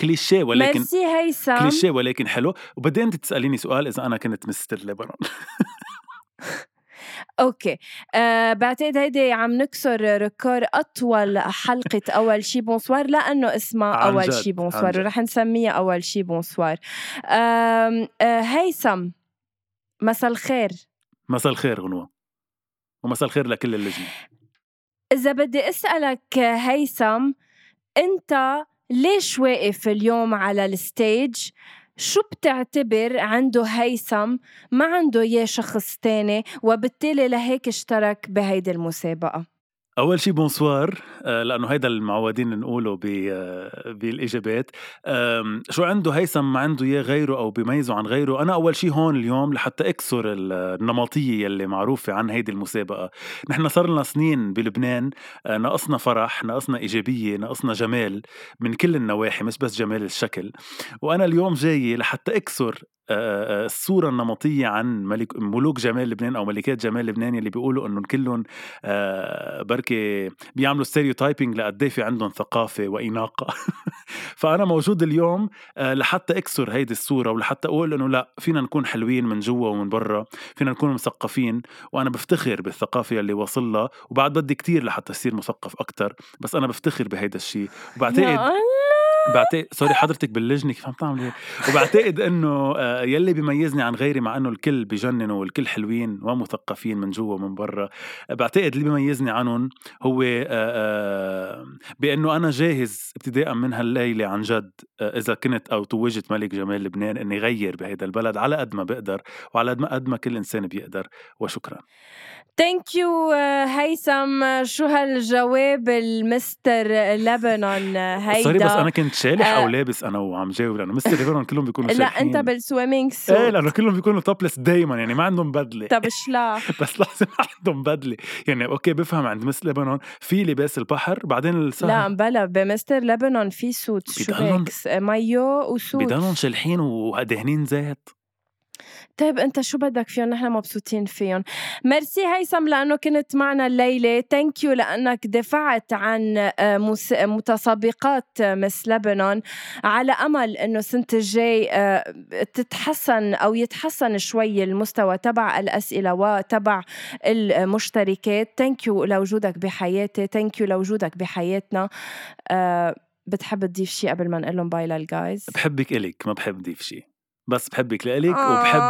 كليشيه ولكن ميرسي هيثم كليشيه ولكن حلو. وبدي انت تسأليني سؤال إذا أنا كنت مستر لبنان أوكي. أه بعتقد هيدي عم نكسر record أطول حلقة أول شي. bonsoir. لأنه اسمها أول شي bonsoir. ورح نسميها أول شي bonsoir. أه هيثم مساء الخير. مساء الخير غنوة. ومساء الخير لكل اللجنة. إذا بدي أسألك هيثم أنت ليش واقف اليوم على ال stage؟ شو بتعتبر عنده هيثم ما عنده إياه شخص تاني وبالتالي لهيك اشترك بهيدي المسابقة أول شي bonsoir آه، لأنه هيدا المعودين نقوله آه، بالإجابات. آم، شو عنده هيثم ما عنده إياه غيره أو بيميزه عن غيره؟ أنا أول شي هون اليوم لحتى أكسر ال- النمطية يلي معروفة عن هيدي المسابقة. نحن صار لنا سنين بلبنان آه، ناقصنا فرح ناقصنا إيجابية ناقصنا جمال من كل النواحي مش بس جمال الشكل. وأنا اليوم جاي لحتى آه، الصورة النمطية عن ملك ملوك جمال لبنان أو ملكات جمال لبنان يلي بيقولوا إنهم كلهم آه، بركي بيعملوا ستيريوتايبنج لقد إيه في عندهم ثقافة وإناقة. فأنا موجود اليوم آه، لحتى أكسر هيدي الصورة ولحتى أقول إنه لا فينا نكون حلوين من جوا ومن برا فينا نكون مثقفين وأنا بفتخر بالثقافة يلي وصل لها وبعد بدي كتير لحتى أصير مثقف أكتر بس أنا بفتخر بهيدا الشيء وبعتقد بعتقد سوري حضرتك باللجنه كيف عم تعمل هيك؟ وبعتقد إنه آه، يلي بيميزني عن غيري مع إنه الكل بجننوا والكل حلوين ومثقفين من جوا ومن برا بعتقد اللي بيميزني عنهم هو آه، آه، بإنه أنا جاهز ابتداء من هالليلة عن جد إذا كنت أو توجت ملك جمال لبنان إني غير بهيدا البلد على قد ما بقدر وعلى قد ما قد ما كل إنسان بيقدر وشكرا. thank you هيثم. شو هالجواب المستر لبنان هيدا sorry بس أنا كنت شالح أو آه. لابس أنا وعم جاوب لأنه Mister Lebanon كلهم بيكونوا لا شالحين. انت بال swimming إيه suit لأنه كلهم بيكونوا topless دايما يعني ما عندهم بدلة. طب شلا بس لازم عندهم بدلة. يعني أوكي بفهم عند Miss لبنان في لباس البحر بعدين لا السهر بلا بمستر لبنان في suit شو مايو و suit بضلهم شلحين ودهنين زيت. طيب أنت شو بدك فيهم؟ نحن مبسوطين فيهم. ميرسي هيثم لأنه كنت معنا الليلة. thank you لأنك دفعت عن آه، متسابقات آه، Miss لبنان على أمل إنه السنة الجاي آه، تتحسن أو يتحسن شوي المستوى تبع الأسئلة وتبع المشتركات. thank you لوجودك بحياتي. thank you لوجودك بحياتنا. بتحب تضيف شيء قبل ما نقول لهم bye لل guys بحبك إلك ما بحب ضيف شيء بس بحبك لإلك وبحب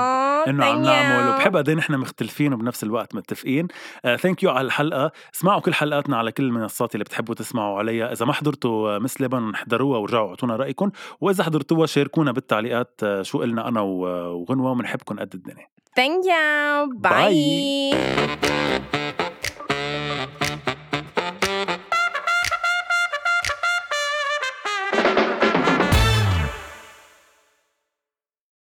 إنه عم نعمل وبحب قد إيه نحن مختلفين وبنفس الوقت متفقين. thank you على الحلقة. اسمعوا كل حلقاتنا على كل المنصات اللي بتحبوا تسمعوا عليها. إذا ما حضرتوا آه، Miss لبنان احضروها ورجعوا أعطونا رأيكم. وإذا حضرتوها شاركونا بالتعليقات آه، شو قلنا أنا وغنوة وبنحبكم قد الدنيا. thank you. bye